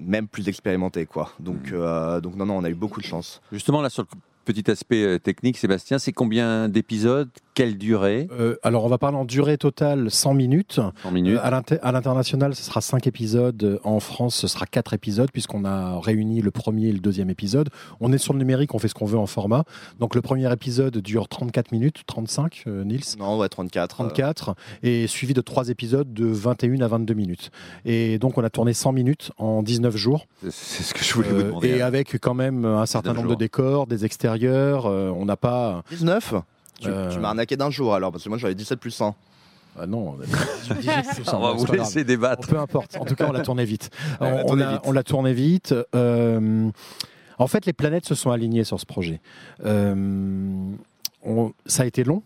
même plus expérimentés quoi. Donc euh, donc non non, on a eu beaucoup de chance.
Justement, là, sur le petit aspect euh, technique, Sébastien, c'est combien d'épisodes? Quelle durée?
Euh, alors, on va parler en durée totale 100 minutes.
En minutes
Euh, à l'inter- à l'international, ce sera 5 épisodes. En France, ce sera 4 épisodes, puisqu'on a réuni le premier et le deuxième épisode. On est sur le numérique, on fait ce qu'on veut en format. Donc, le premier épisode dure 34 minutes, 35, euh, Nils?
Non, ouais, 34.
34, et suivi de 3 épisodes de 21 à 22 minutes. Et donc, on a tourné 100 minutes en 19 jours.
C'est ce que je voulais vous demander.
et avec quand même un certain
19
nombre
jours.
de décors, des extérieurs. Euh, on n'a pas.
19 Tu,
Euh.
tu m'as arnaqué d'un jour alors parce que moi j'avais 17 plus 100.
Ah non, on a 18 [laughs] plus
on va
c'est
vous laisser débattre.
Peu importe. En tout cas, on l'a tourné vite. [laughs]
On l'a
on,
tourné vite.
on l'a tourné vite. Euh, en fait, les planètes se sont alignées sur ce projet. Euh, on- ça a été long.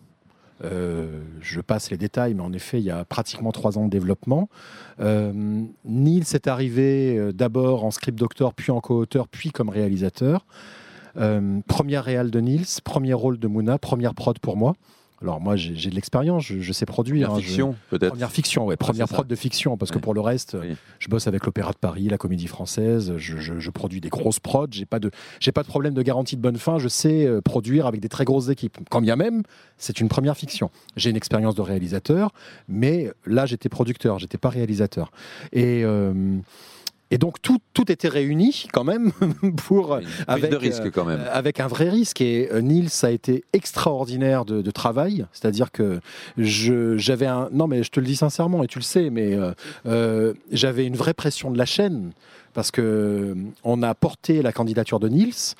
Euh, je passe les détails, mais en effet, il y a pratiquement trois ans de développement. Euh, Neil est arrivé d'abord en script doctor, puis en co-auteur, puis comme réalisateur. Euh, première réal de Nils, premier rôle de Mouna, première prod pour moi. Alors moi, j'ai de l'expérience, je, je sais produire.
Première
hein,
fiction, peut-être
Première fiction, ouais. Première
c'est ça.
prod de fiction, parce que pour le reste,
Oui.
je bosse avec l'Opéra de Paris, la Comédie Française, je, je- je produis des grosses prods, j'ai pas de, j'ai pas de problème de garantie de bonne fin, je sais euh, produire avec des très grosses équipes. Quand bien même, c'est une première fiction. J'ai une expérience de réalisateur, mais là, j'étais producteur, j'étais pas réalisateur. Et euh, et donc tout, tout était réuni quand même [laughs] pour avec,
de risque, quand même.
euh, avec un vrai risque. Et euh, Nils a été extraordinaire de, de travail. C'est-à-dire que j'avais un. Non, mais je te le dis sincèrement, et tu le sais, mais euh, euh, j'avais une vraie pression de la chaîne. Parce que euh, on a porté la candidature de Nils.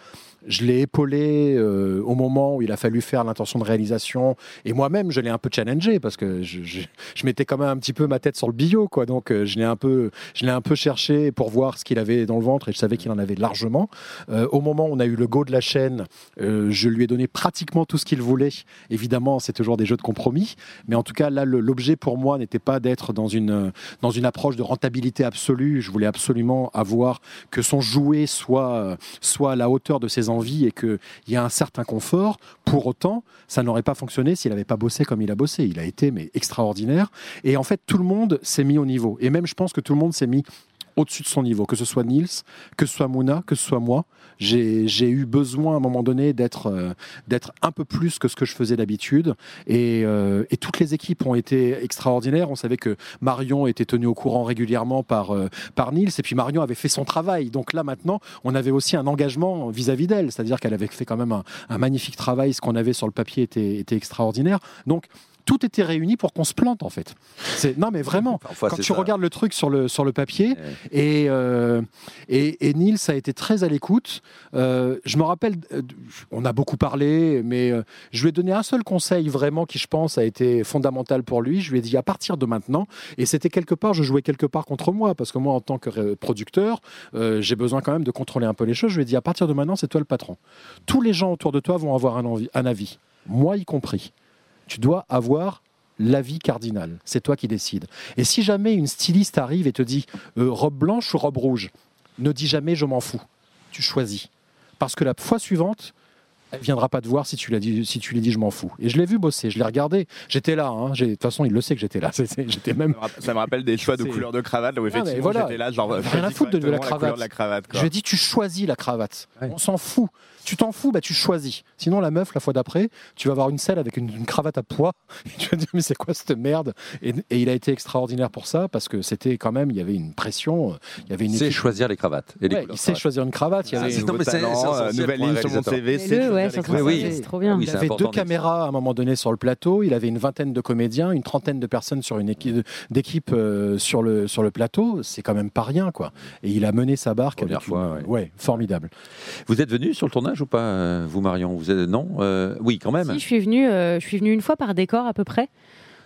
Je l'ai épaulé euh, au moment où il a fallu faire l'intention de réalisation. Et moi-même, je l'ai un peu challengé parce que je, je, mettais quand même un petit peu ma tête sur le bio. Quoi. Donc, euh, je l'ai un, peu- je un peu cherché pour voir ce qu'il avait dans le ventre et je savais qu'il en avait largement. Euh, au moment où on a eu le go de la chaîne, je lui ai donné pratiquement tout ce qu'il voulait. Évidemment, c'est toujours des jeux de compromis. Mais en tout cas, là, l'objet pour moi n'était pas d'être dans une, dans une approche de rentabilité absolue. Je voulais absolument avoir que son jouet soit, soit à la hauteur de ses envies et qu'il y a un certain confort. Pour autant, ça n'aurait pas fonctionné s'il n'avait pas bossé comme il a bossé. Il a été mais extraordinaire. Et en fait, tout le monde s'est mis au niveau. Et même, je pense que tout le monde s'est mis au-dessus de son niveau, que ce soit Niels, que ce soit Mouna, que ce soit moi. J'ai eu besoin à un moment donné d'être euh, d'être un peu plus que ce que je faisais d'habitude. Et, euh, et toutes les équipes ont été extraordinaires. On savait que Marion était tenue au courant régulièrement par, euh, par Niels. Et puis Marion avait fait son travail. Donc là maintenant, on avait aussi un engagement vis-à-vis d'elle. C'est-à-dire qu'elle avait fait quand même un, un magnifique travail. Ce qu'on avait sur le papier était, était extraordinaire. Donc tout était réuni pour qu'on se plante en fait. C'est non mais vraiment. [laughs]
Parfois,
quand tu
ça.
regardes le truc sur le sur le papier
Ouais.
et euh, et, et Nils a été très à l'écoute. Euh, je me rappelle, euh, on a beaucoup parlé, mais euh, je lui ai donné un seul conseil vraiment qui je pense a été fondamental pour lui. Je lui ai dit à partir de maintenant, et c'était quelque part, je jouais quelque part contre moi parce que moi en tant que producteur, euh, j'ai besoin quand même de contrôler un peu les choses. Je lui ai dit à partir de maintenant, c'est toi le patron. Tous les gens autour de toi vont avoir un, envi- un avis, moi y compris. Tu dois avoir l'avis cardinal. C'est toi qui décides. Et si jamais une styliste arrive et te dit euh, robe blanche ou robe rouge, ne dis jamais je m'en fous. Tu choisis. Parce que la fois suivante, elle viendra pas te voir si tu l'as dit, si tu lui dis je m'en fous. Et je l'ai vu bosser, je l'ai regardé. J'étais là. hein. J'ai- De toute façon, il le sait que j'étais là. [laughs] J'étais même.
Ça me rappelle- des choix de couleur de cravate, là où
voilà.
j'étais là, genre.
Rien à foutre de la
correctement la couleur de la cravate. quoi.
Je lui ai dit tu choisis la cravate.
Ouais.
On s'en fout. Tu t'en fous, bah tu choisis. Sinon la meuf la fois d'après, tu vas avoir une selle avec une, une cravate à poids. [laughs] Et tu vas dire mais c'est quoi cette merde? Et, et il a été extraordinaire pour ça parce que c'était quand même il y avait une pression, il y avait une
Il sait choisir les cravates. Et les
Ouais,
couleurs
il sait choisir une cravate. Il y
Ah,
avait,
c'est-
c'est
non, mais c'est- c'est
talent, euh, nouvelle ligne sur mon. CV.
Ouais.
Oui,
CV,
oui.
c'est trop bien.
Oui,
il avait deux caméras à un moment donné sur le plateau. Il avait une vingtaine de comédiens, une trentaine de personnes sur une équipe d'équipe euh, sur le sur le plateau. C'est quand même pas rien quoi. Et il a mené sa barque
Première
avec
fois,
une-
ouais.
ouais, formidable.
Vous êtes venu sur le tournage ou pas, euh, vous Marion? Vous êtes non? Euh, Oui, quand même.
Si, je suis venue, euh, je suis venue une fois par décor à peu près.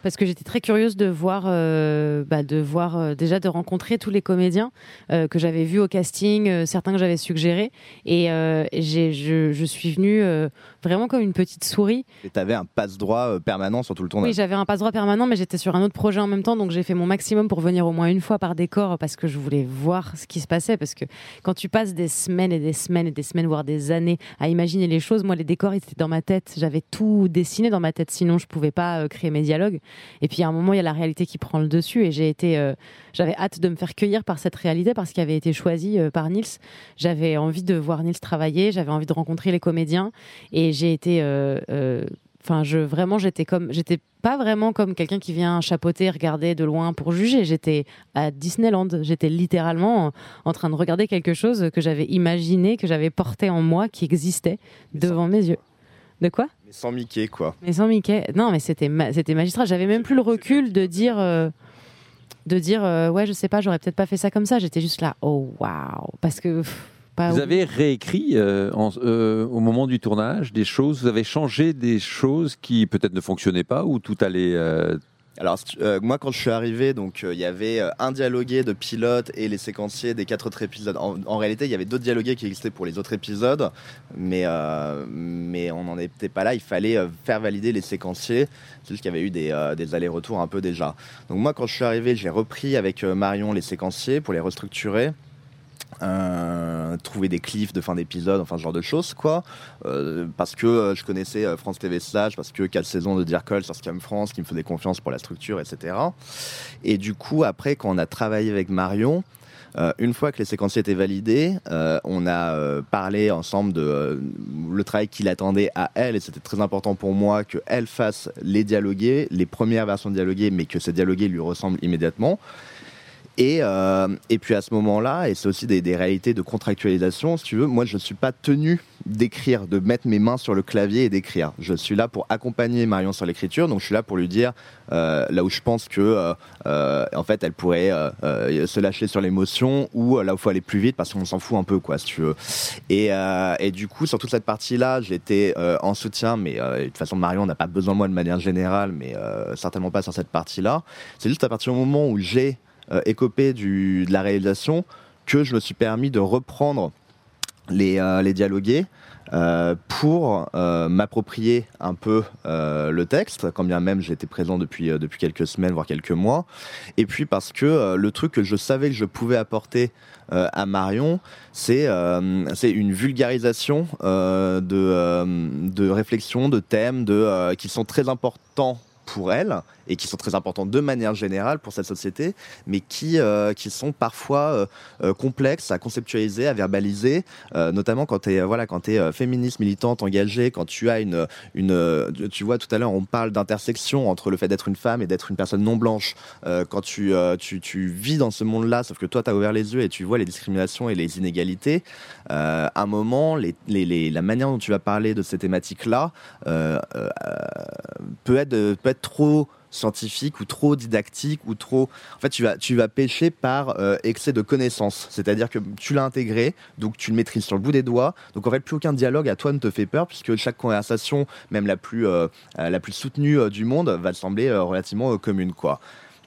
Parce que j'étais très curieuse de voir, euh, bah, de voir euh, déjà de rencontrer tous les comédiens euh, que j'avais vus au casting, certains que j'avais suggérés, et je, je suis venue vraiment comme une petite souris.
Et t'avais un passe-droit euh, permanent sur tout le
Oui,
tournage.
j'avais un passe-droit permanent, mais j'étais sur un autre projet en même temps, donc j'ai fait mon maximum pour venir au moins une fois par décor parce que je voulais voir ce qui se passait. Parce que quand tu passes des semaines et des semaines et des semaines, voire des années à imaginer les choses, moi, les décors ils étaient dans ma tête. J'avais tout dessiné dans ma tête, sinon je pouvais pas créer mes dialogues. Et puis à un moment, il y a la réalité qui prend le dessus, et j'ai été, euh, j'avais hâte de me faire cueillir par cette réalité parce qu'elle avait été choisie euh, par Nils. J'avais envie de voir Nils travailler, j'avais envie de rencontrer les comédiens, et j'ai été euh, Enfin, je vraiment, j'étais comme, j'étais pas vraiment comme quelqu'un qui vient chapeauter, regarder de loin pour juger. J'étais à Disneyland. J'étais littéralement en, en train de regarder quelque chose que j'avais imaginé, que j'avais porté en moi, qui existait devant mes yeux. De quoi?
Mais sans Mickey, quoi.
Mais sans Mickey. Non, mais c'était ma- c'était magistral. J'avais même plus le recul de dire. euh, de dire euh, ouais je sais pas j'aurais peut-être pas fait ça comme ça j'étais juste là oh waouh parce que pff, pas
Vous avez réécrit euh, en- euh, au moment du tournage des choses, vous avez changé des choses qui peut-être ne fonctionnaient pas ou tout allait. euh,
Alors, euh, moi, quand je suis arrivé, donc euh, il y avait euh, un dialogué de pilote et les séquenciers des quatre autres épisodes. En, réalité, il y avait d'autres dialogués qui existaient pour les autres épisodes, mais, mais on n'en était pas là. Il fallait faire valider les séquenciers. C'est juste qu'il y avait eu des, des allers-retours un peu déjà. Donc, moi, quand je suis arrivé, j'ai repris avec Marion les séquenciers pour les restructurer. Euh, trouver des cliffs de fin d'épisode, enfin ce genre de choses quoi. Euh, parce que euh, je connaissais France TV Slash, parce que quatre saisons de Dear Call sur Scam France qui me faisait confiance pour la structure, etc. Et du coup, après, quand on a travaillé avec Marion, une fois que les séquenciers étaient validés, on a parlé ensemble de le travail qu'il attendait à elle, et c'était très important pour moi qu'elle fasse les dialogués, les premières versions dialoguées, mais que ces dialogués lui ressemblent immédiatement. Et, euh, et puis à ce moment-là, et c'est aussi des, réalités de contractualisation, si tu veux, moi je ne suis pas tenu d'écrire, de mettre mes mains sur le clavier et d'écrire. Je suis là pour accompagner Marion sur l'écriture, donc je suis là pour lui dire euh, là où je pense que euh, euh, en fait elle pourrait euh, euh, se lâcher sur l'émotion ou là où il faut aller plus vite parce qu'on s'en fout un peu quoi si tu veux. Et, et du coup sur toute cette partie-là, j'étais en soutien, mais de toute façon Marion n'a pas besoin de moi de manière générale, mais certainement pas sur cette partie-là. C'est juste à partir du moment où j'ai écopé du, de la réalisation que je me suis permis de reprendre les, euh, les dialogués euh, pour euh, m'approprier un peu euh, le texte, quand bien même j'étais présent depuis, euh, depuis quelques semaines, voire quelques mois. Et puis parce que euh, le truc que je savais que je pouvais apporter euh, à Marion, c'est euh, c'est une vulgarisation euh, de, euh, de réflexions, de thèmes de, euh, qui sont très importants pour elle et qui sont très importants de manière générale pour cette société, mais qui, euh, qui sont parfois euh, euh, complexes à conceptualiser, à verbaliser, notamment quand tu es, voilà, quand es, féministe, militante, engagée, quand tu as une, une tu vois, tout à l'heure on parle d'intersection entre le fait d'être une femme et d'être une personne non blanche, quand tu, tu, tu vis dans ce monde-là, sauf que toi tu as ouvert les yeux et tu vois les discriminations et les inégalités, à un moment, la manière dont tu vas parler de ces thématiques-là peut être trop scientifique ou trop didactique ou trop en fait tu vas tu pêcher par euh, excès de connaissances. C'est-à-dire que tu l'as intégré donc tu le maîtrises sur le bout des doigts. Donc en fait plus aucun dialogue à toi ne te fait peur puisque chaque conversation même la plus euh, euh, la plus soutenue du monde va te sembler relativement commune quoi.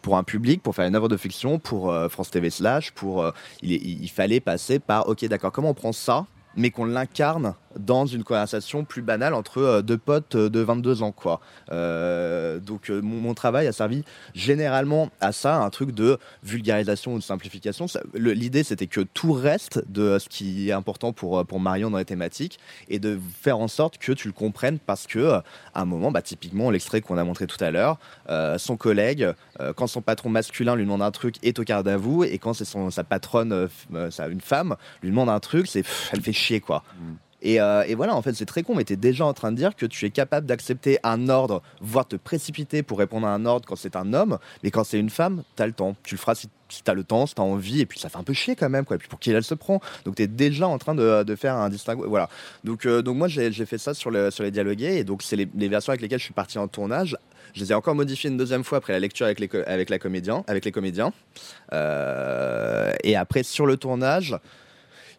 Pour un public, pour faire une œuvre de fiction, pour France TV Slash, pour il, il fallait passer par ok d'accord comment on prend ça mais qu'on l'incarne dans une conversation plus banale entre euh, deux potes euh, de 22 ans quoi. Euh, donc mon, travail a servi généralement à ça, un truc de vulgarisation ou de simplification. L'idée c'était que tout reste de ce qui est important pour, pour Marion dans les thématiques et de faire en sorte que tu le comprennes parce que à un moment, bah, typiquement l'extrait qu'on a montré tout à l'heure, son collègue, quand son patron masculin lui demande un truc, est au quart d'avou et quand c'est sa patronne, une femme, lui demande un truc, c'est elle fait chier quoi. Et, euh, et voilà, en fait, c'est très con, mais tu es déjà en train de dire que tu es capable d'accepter un ordre, voire te précipiter pour répondre à un ordre quand c'est un homme, mais quand c'est une femme, tu as le temps. Tu le feras si, tu as le temps, si tu as envie, et puis ça fait un peu chier quand même, quoi. Et puis pour qui elle se prend Donc tu es déjà en train de, faire un distinguo. Voilà. Donc, euh, donc moi, j'ai fait ça sur, le, sur les dialogués, et donc c'est les, versions avec lesquelles je suis parti en tournage. Je les ai encore modifiées une deuxième fois après la lecture avec les, la avec les comédiens. Euh, et après, sur le tournage,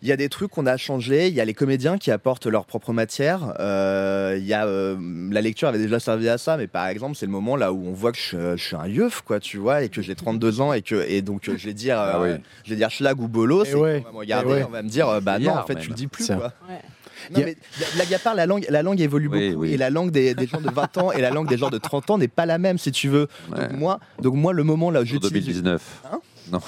il y a des trucs qu'on a changés. Il y a les comédiens qui apportent leur propre matière. Euh, il y a euh, la lecture avait déjà servi à ça, mais par exemple, c'est le moment là où on voit que je, je suis un yeuf, quoi, tu vois, et que j'ai 32 ans et que et donc euh, je vais dire, euh,
Ah oui.
je vais dire schlag ou bolo.
Eh
C'est
ouais.
qu'on va me regarder,
Eh ouais.
on va me dire, euh, bah non, en fait,
même.
tu le dis plus, quoi.
Ouais.
Non,
Y a-
mais blague à part, la langue, la langue évolue beaucoup
Oui, oui.
et la langue des, des gens de 20 ans et la langue des gens de 30 ans n'est pas la même, si tu veux.
Ouais.
Donc moi, donc moi, le moment là où j'utilise
2019.
Hein?
Non.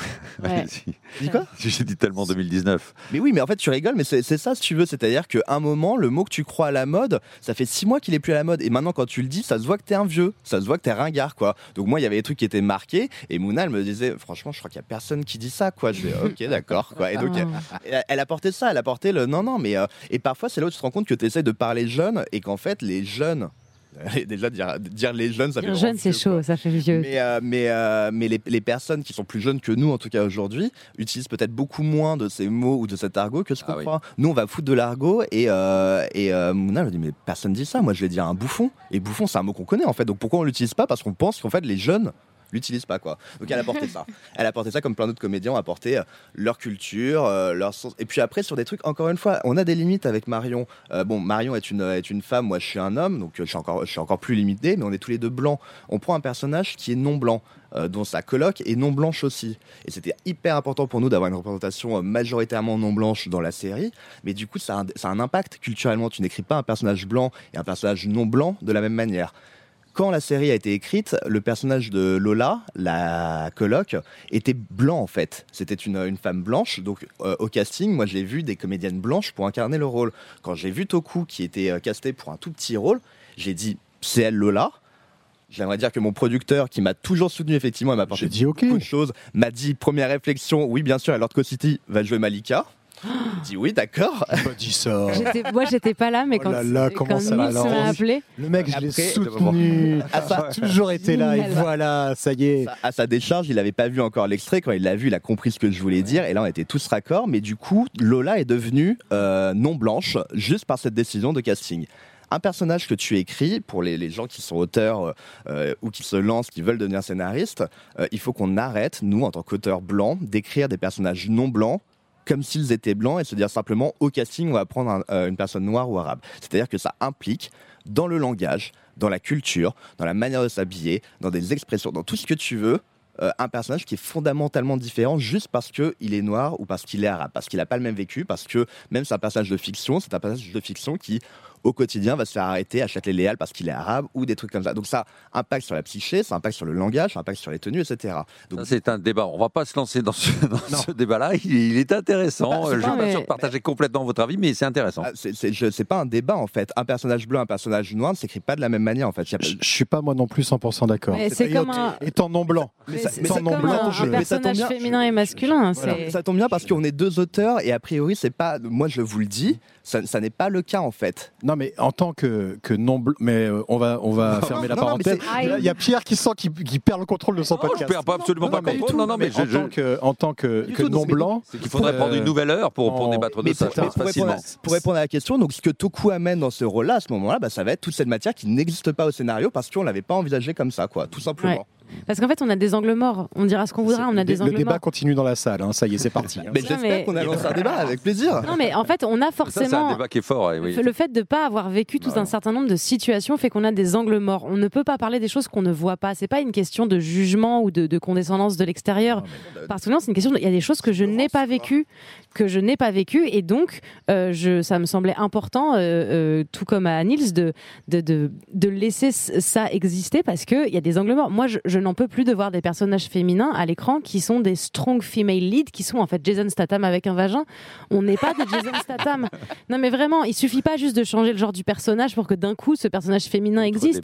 Ouais. [laughs]
Vas-y.
Dis quoi?
J'ai dit tellement 2019.
Mais oui, mais en fait, tu rigoles, mais c'est ça, si tu veux. C'est-à-dire qu'à un moment, le mot que tu crois à la mode, ça fait six mois qu'il est plus à la mode. Et maintenant, quand tu le dis, ça se voit que t'es un vieux. Ça se voit que t'es ringard, quoi. Donc, moi, il y avait des trucs qui étaient marqués. Et Mouna, elle me disait, franchement, je crois qu'il y a personne qui dit ça, quoi. Je vais, ok, d'accord, quoi. Et donc,
Ah.
elle, elle apportait ça, elle apportait le non, non, mais. euh, et parfois, c'est là où tu te rends compte que tu essaies de parler jeune et qu'en fait, les jeunes. [laughs] Déjà, dire, dire les jeunes, ça fait
Dire
vraiment
jeune, c'est
quoi.
chaud, ça fait vieux.
Mais, euh, mais, euh, mais les, les personnes qui sont plus jeunes que nous, en tout cas aujourd'hui, utilisent peut-être beaucoup moins de ces mots ou de cet argot que ce qu'on
Ah oui.
croit. Nous, on va foutre de l'argot et, euh, et euh, Mouna me dit Mais personne dit ça. Moi, je vais dire un bouffon. Et bouffon, c'est un mot qu'on connaît en fait. Donc pourquoi on l'utilise pas? Parce qu'on pense qu'en fait, les jeunes l'utilisent pas quoi. Donc elle a porté ça. [laughs] Elle a porté ça comme plein d'autres comédiens ont apporté euh, leur culture, euh, leur sens. Et puis après sur des trucs encore une fois, on a des limites avec Marion. Euh, bon, Marion est une est une femme, moi je suis un homme, donc je suis encore je suis encore plus limité, mais on est tous les deux blancs. On prend un personnage qui est non blanc. dont sa coloc est non blanche aussi. Et c'était hyper important pour nous d'avoir une représentation majoritairement non blanche dans la série. Mais du coup, ça a un, ça a un impact culturellement. Tu n'écris pas un personnage blanc et un personnage non blanc de la même manière quand la série a été écrite, le personnage de Lola, la coloc, était blanc en fait. C'était une, une femme blanche. Donc euh, au casting, moi j'ai vu des comédiennes blanches pour incarner le rôle. Quand j'ai vu Toku qui était euh, casté pour un tout petit rôle, j'ai dit c'est elle Lola. J'aimerais dire que mon producteur, qui m'a toujours soutenu effectivement, et m'a apporté
dit
beaucoup de choses, m'a dit première réflexion, oui bien sûr, Lord City va jouer Malika. J'ai dit oui d'accord.
Pas dit ça.
Moi, j'étais pas là, mais
Oh
quand,
là là, comment
quand
ça
Nils
va,
m'a
Laurence
appelé,
Le mec, je l'ai soutenu.
Ah, [laughs] ça-
a toujours été là. Et voilà, ça y est.
à sa décharge, il n'avait pas vu encore l'extrait. Quand il l'a vu, il a compris ce que je voulais dire. Et là, on était tous raccords. Mais du coup, Lola est devenue euh, non blanche juste par cette décision de casting. Un personnage que tu écris, pour les, les gens qui sont auteurs euh, euh, ou qui se lancent, qui veulent devenir scénaristes, euh, il faut qu'on arrête, nous, en tant qu'auteurs blancs, d'écrire des personnages non blancs comme s'ils étaient blancs et se dire simplement au casting, on va prendre euh, une personne noire ou arabe. C'est-à-dire que ça implique dans le langage, dans la culture, dans la manière de s'habiller, dans des expressions, dans tout ce que tu veux, euh, un personnage qui est fondamentalement différent juste parce qu'il est noir ou parce qu'il est arabe, parce qu'il n'a pas le même vécu, parce que même c'est un personnage de fiction, c'est un personnage de fiction qui au quotidien va se faire arrêter à Châtelet-Léal parce qu'il est arabe ou des trucs comme ça. Donc ça impacte sur la psyché, ça impacte sur le langage, ça impacte sur les tenues, etc. Donc
Ça, C'est un débat. On va pas se lancer dans ce, [laughs] dans ce débat-là. Il, il est intéressant.
Bah,
je
pas-
suis pas
mais-
sûr de partager complètement votre avis, mais c'est intéressant.
ah, c'est- pas un débat en fait. Un personnage bleu, un personnage noir ne s'écrit pas de la même manière en fait.
Je je suis pas moi non plus 100% d'accord.
C'est comme un-
Étant non blanc.
mais
ça-
c'est
mais
c'est
ça
comme
bien,
un,
je-
un personnage féminin et masculin.
voilà.
c'est-
Ça tombe bien parce qu'on est deux auteurs et a priori c'est pas. Moi je vous le dis, ça, ça n'est pas le cas en fait.
Non, mais en tant que, que non blanc, mais euh, on va, on va fermer la
non, non, mais
parenthèse.
c'est-
Il y a- Pierre qui sent qu'il qui perd le contrôle de son
Non, je
podcast.
perds pas absolument
Non,
pas
non, mais-
contrôle. Non, non, mais
en,
je- je-
tant que, en tant que,
Du
que
tout,
non
mais-
blanc,
c'est qu'il faudrait
Euh,
prendre une nouvelle heure pour, pour
en-
débattre de
Mais
ça,
pour,
je pense,
pour répondre
facilement.
à, pour répondre à la question, donc ce que Toku amène dans ce rôle-là à ce moment-là, bah, ça va être toute cette matière qui n'existe pas au scénario parce qu'on l'avait pas envisagé comme ça, quoi, tout simplement.
Parce qu'en fait, on a des angles morts. On dira ce qu'on voudra, on a
le,
des
le
angles
débat
morts.
continue dans la salle. hein, ça y est, c'est parti. hein.
Mais j'espère
mais-
qu'on a lancé un débat avec plaisir.
Non, mais en fait, on a
Ça, c'est un
forcément.
débat qui est fort. ouais, oui.
Le fait de ne pas avoir vécu tout un certain nombre de situations fait qu'on a des angles morts. On ne peut pas parler des choses qu'on ne voit pas. C'est pas une question de jugement ou de, de condescendance de l'extérieur. Parce que non, c'est une question. de- Il y a des choses que je n'ai pas vécues, que je n'ai pas vécues, et donc euh, je, ça me semblait important, euh, euh, tout comme à Nils, de de, de, de laisser ça exister parce que il y a des angles morts. Moi, je, je n'en peux plus de voir des personnages féminins à l'écran qui sont des strong female leads, qui sont en fait Jason Statham avec un vagin. On n'est pas des Jason Statham. [laughs] Non, mais vraiment, il suffit pas juste de changer le genre du personnage pour que d'un coup ce personnage féminin existe.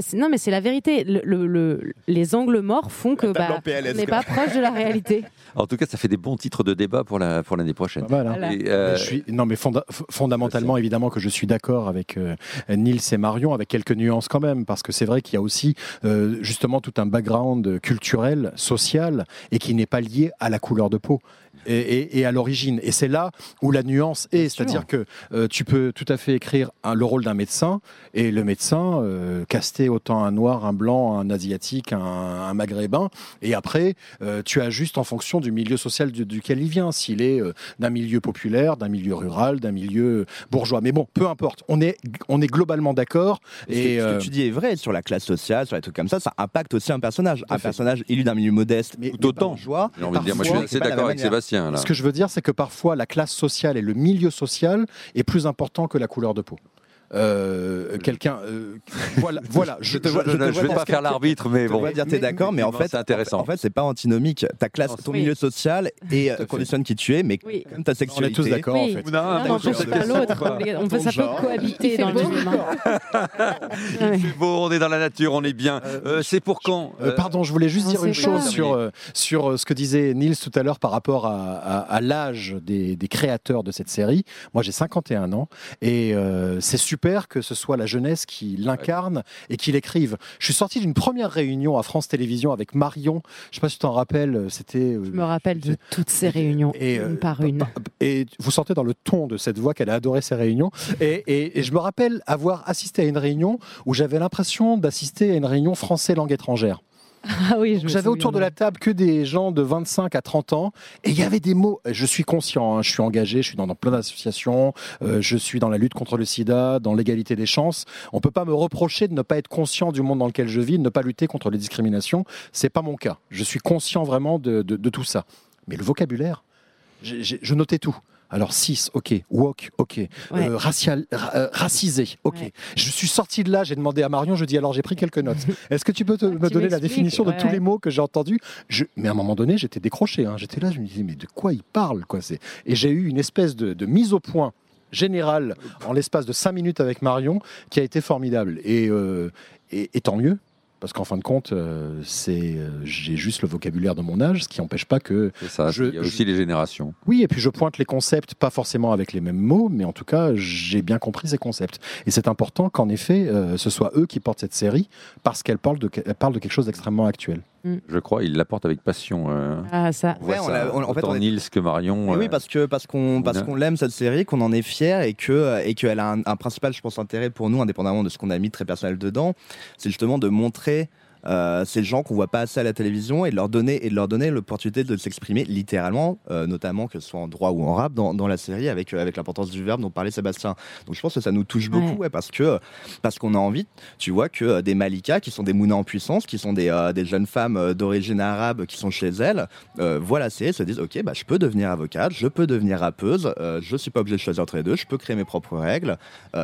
c'est- non, mais c'est la vérité. Le, le- le- les angles morts font que bah,
PLS,
on n'est pas proche de la réalité. [laughs]
En tout cas, ça fait des bons titres de débat pour la pour l'année prochaine.
Voilà.
Et, euh,
Je suis, non, mais fonda- fondamentalement, évidemment, que je suis d'accord avec euh, Nils et Marion, avec quelques nuances quand même, parce que c'est vrai qu'il y a aussi euh, justement tout un background culturel, social, et qui n'est pas lié à la couleur de peau. Et, et- et à l'origine. Et c'est là où la nuance est. C'est-à-dire que euh, tu peux tout à fait écrire un- le rôle d'un médecin, et le médecin, euh, caster autant un noir, un blanc, un asiatique, un, un maghrébin, et après, euh, tu ajustes en fonction du milieu social du- duquel il vient. S'il est euh, d'un milieu populaire, d'un milieu rural, d'un milieu bourgeois. Mais bon, peu importe. On est, on est globalement d'accord.
Et ce, que, ce que tu dis est vrai sur la classe sociale, sur les trucs comme ça, ça impacte aussi un personnage. Un personnage élu d'un milieu modeste,
Mais-
Tout autant.
Joie,
J'ai envie de dire, moi je suis assez d'accord avec. Sébastien. Là.
ce que je veux dire, c'est que parfois la classe sociale et le milieu social est plus important que la couleur de peau. Euh, quelqu'un, euh, voilà, [laughs] voilà. Je,
te vois-
je-
je te
je
vois
vais pas faire l'arbitre, mais
On
bon.
va dire t'es d'accord, mais en fait,
c'est intéressant.
En fait, c'est pas antinomique. Ta classe, ton
oui.
milieu social et euh, conditionne qui tu es, mais
Oui.
comme ta
on est
sexualité.
tous d'accord
Oui.
en fait.
Non,
Non, on pas l'autre. On peut, peut cohabiter dans le. [laughs]
C'est beau, on est dans la nature, on est bien. C'est pour quand
pardon, je voulais juste dire une chose sur, sur ce que disait Niels tout à l'heure par rapport à, à- à l'âge des, des créateurs de cette série. Moi, j'ai 51 ans et euh, c'est super que ce soit la jeunesse qui l'incarne et qui l'écrive. Je suis sorti d'une première réunion à France Télévisions avec Marion. Je sais pas si tu t'en rappelles, euh, c'était. euh,
Je me rappelle de toutes ces réunions,
Et, euh,
une par une.
et vous sentez dans le ton de cette voix qu'elle a adoré ces réunions. Et, et- et je me rappelle avoir assisté à une réunion où j'avais l'impression d'assister à une réunion français langue étrangère.
Ah oui,
J'avais autour de la table que des gens de 25 à 30 ans et il y avait des mots. Je suis conscient, hein, je suis engagé, je suis dans, dans plein d'associations, euh, je suis dans la lutte contre le sida, dans l'égalité des chances. On peut pas me reprocher de ne pas être conscient du monde dans lequel je vis, de ne pas lutter contre les discriminations. C'est pas mon cas. Je suis conscient vraiment de, de- de tout ça. Mais le vocabulaire, je notais tout. Alors cis, ok, woke, ok,
Ouais.
Euh, racial, ra- euh, racisé, ok.
Ouais.
Je suis sorti de là, j'ai demandé à Marion, je dis alors j'ai pris quelques notes. [laughs] Est-ce que tu peux te- me
Tu
donner la définition de tous les mots que j'ai entendus? Je... Mais à un moment donné, j'étais décroché. hein. J'étais là, je me disais mais de quoi il parle quoi. Et j'ai eu une espèce de, de mise au point générale en l'espace de cinq minutes avec Marion qui a été formidable. Et, euh, et, et tant mieux. Parce qu'en fin de compte, euh, c'est, euh, j'ai juste le vocabulaire de mon âge, ce qui n'empêche pas que
ça,
Je-
il y a aussi les générations.
oui, et puis je pointe les concepts, pas forcément avec les mêmes mots, mais en tout cas, j'ai bien compris ces concepts. Et c'est important qu'en effet, euh, ce soit eux qui portent cette série, parce qu'elle parle de, elle parle de quelque chose d'extrêmement actuel.
Je crois, il l'apporte avec passion. euh,
Ah, ça.
on
Ouais, on
ça,
l'a- on- en fait,
autant
on est-
Niels que Marion.
Oui,
euh,
parce que parce qu'on parce qu'on l'aime cette série, qu'on en est fier et que et qu'elle a un, un principal, je pense, intérêt pour nous, indépendamment de ce qu'on a mis très personnel dedans, c'est justement de montrer. Euh, ces gens qu'on voit pas assez à la télévision et de leur donner et de leur donner l'opportunité de s'exprimer littéralement, euh, notamment que ce soit en droit ou en rap dans, dans la série avec euh, avec l'importance du verbe dont parlait Sébastien. Donc je pense que ça nous touche beaucoup
Ouais.
ouais, parce que parce qu'on a envie, tu vois que euh, des Malika qui sont des Mouna en puissance, qui sont des euh, des jeunes femmes d'origine arabe qui sont chez elles, voient la série, se disent ok bah je peux devenir avocate, je peux devenir rappeuse, je suis pas obligé de choisir entre les deux, je peux créer mes propres règles,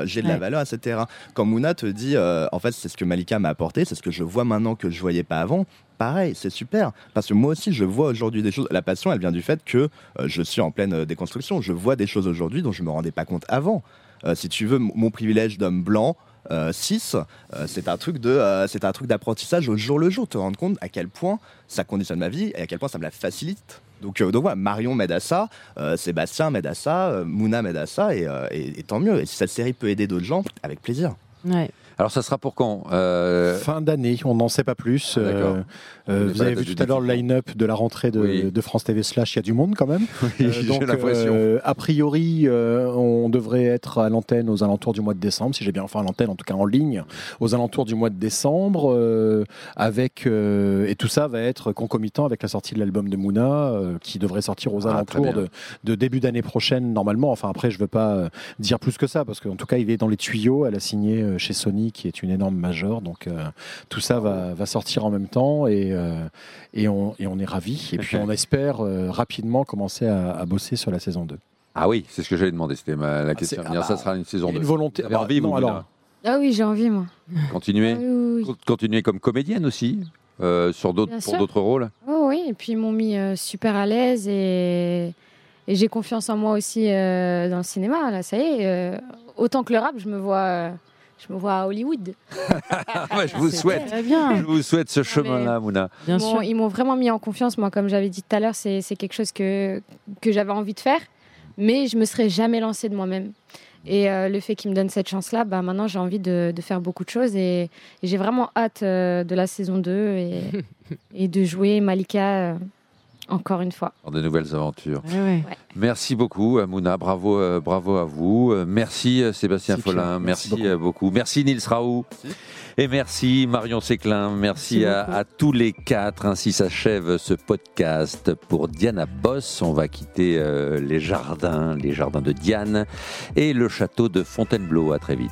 j'ai de la valeur etc. Quand Mouna te dit en fait c'est ce que Malika m'a apporté, c'est ce que je vois maintenant que je voyais pas avant. Pareil, c'est super. Parce que moi aussi, je vois aujourd'hui des choses. La passion, elle vient du fait que euh, je suis en pleine euh, déconstruction. Je vois des choses aujourd'hui dont je me rendais pas compte avant. Euh, si tu veux, mon privilège d'homme blanc, euh, cis, euh, c'est un truc c'est un truc d'apprentissage au jour le jour. Te rendre compte à quel point ça conditionne ma vie et à quel point ça me la facilite. Donc, donc voilà, Marion m'aide à ça, Sébastien m'aide à ça, Mouna m'aide à ça, et, et- et tant mieux. Et si cette série peut aider d'autres gens, avec plaisir.
Ouais.
Alors ça sera pour quand Euh,
Fin d'année, on n'en sait pas plus.
Ah.
Euh, euh, vous avez vu tout à l'heure le line-up de la rentrée de,
Oui.
de France TV Slash, il y a du monde quand même. [laughs]
J'ai
donc, a priori, on devrait être à l'antenne aux alentours du mois de décembre, si j'ai bien, enfin à l'antenne, en tout cas en ligne, aux alentours du mois de décembre, avec et tout ça va être concomitant avec la sortie de l'album de Mouna, qui devrait sortir aux
Ah,
alentours de, de début d'année prochaine normalement. Enfin après, je veux pas dire plus que ça parce qu'en tout cas, il est dans les tuyaux. Elle a signé chez Sony, qui est une énorme major, donc euh, tout ça va, va sortir en même temps et, euh, et, on, et on est ravis. Et puis [laughs] on espère euh, rapidement commencer à, à bosser sur la saison 2.
Ah oui, c'est ce que j'allais demander. C'était ma- la question. à venir.
ah
ça
bah,
sera une saison
Il y a
2.
une volonté.
Vous avez
bah,
envie,
non,
vous,
alors,
Ah oui, j'ai envie, moi.
Continuer
Ah oui, oui.
Continuer comme comédienne aussi euh, sur d'autres, pour d'autres rôles
Oh oui, et puis ils m'ont mis euh, super à l'aise et, et j'ai confiance en moi aussi euh, dans le cinéma. Là, ça y est, euh, autant que le rap, je me vois, euh, je me vois à Hollywood. [laughs]
Ouais, Je vous souhaite.
Bien,
Je vous souhaite ce chemin-là, Mouna.
bien
ils m'ont-
sûr.
Ils m'ont vraiment mis en confiance. Moi, comme j'avais dit tout à l'heure, c'est c'est quelque chose que, que j'avais envie de faire, mais je me serais jamais lancée de moi-même. Et euh, le fait qu'ils me donnent cette chance-là, bah, maintenant j'ai envie de, de faire beaucoup de choses et, et j'ai vraiment hâte euh, de la saison 2 et, [laughs] et de jouer Malika euh, encore une fois.
Dans de nouvelles aventures.
Ouais, ouais.
Merci beaucoup, Mouna. Bravo, euh, bravo à vous. Euh, Merci, euh, Sébastien Follin. Merci,
Merci
beaucoup. Merci, Nils Raoult. Et merci, Marion Séclin. Merci,
Merci
à, à tous les quatre. Ainsi s'achève ce podcast pour Diana Boss. On va quitter euh, les jardins, les jardins de Diane et le château de Fontainebleau. À très vite.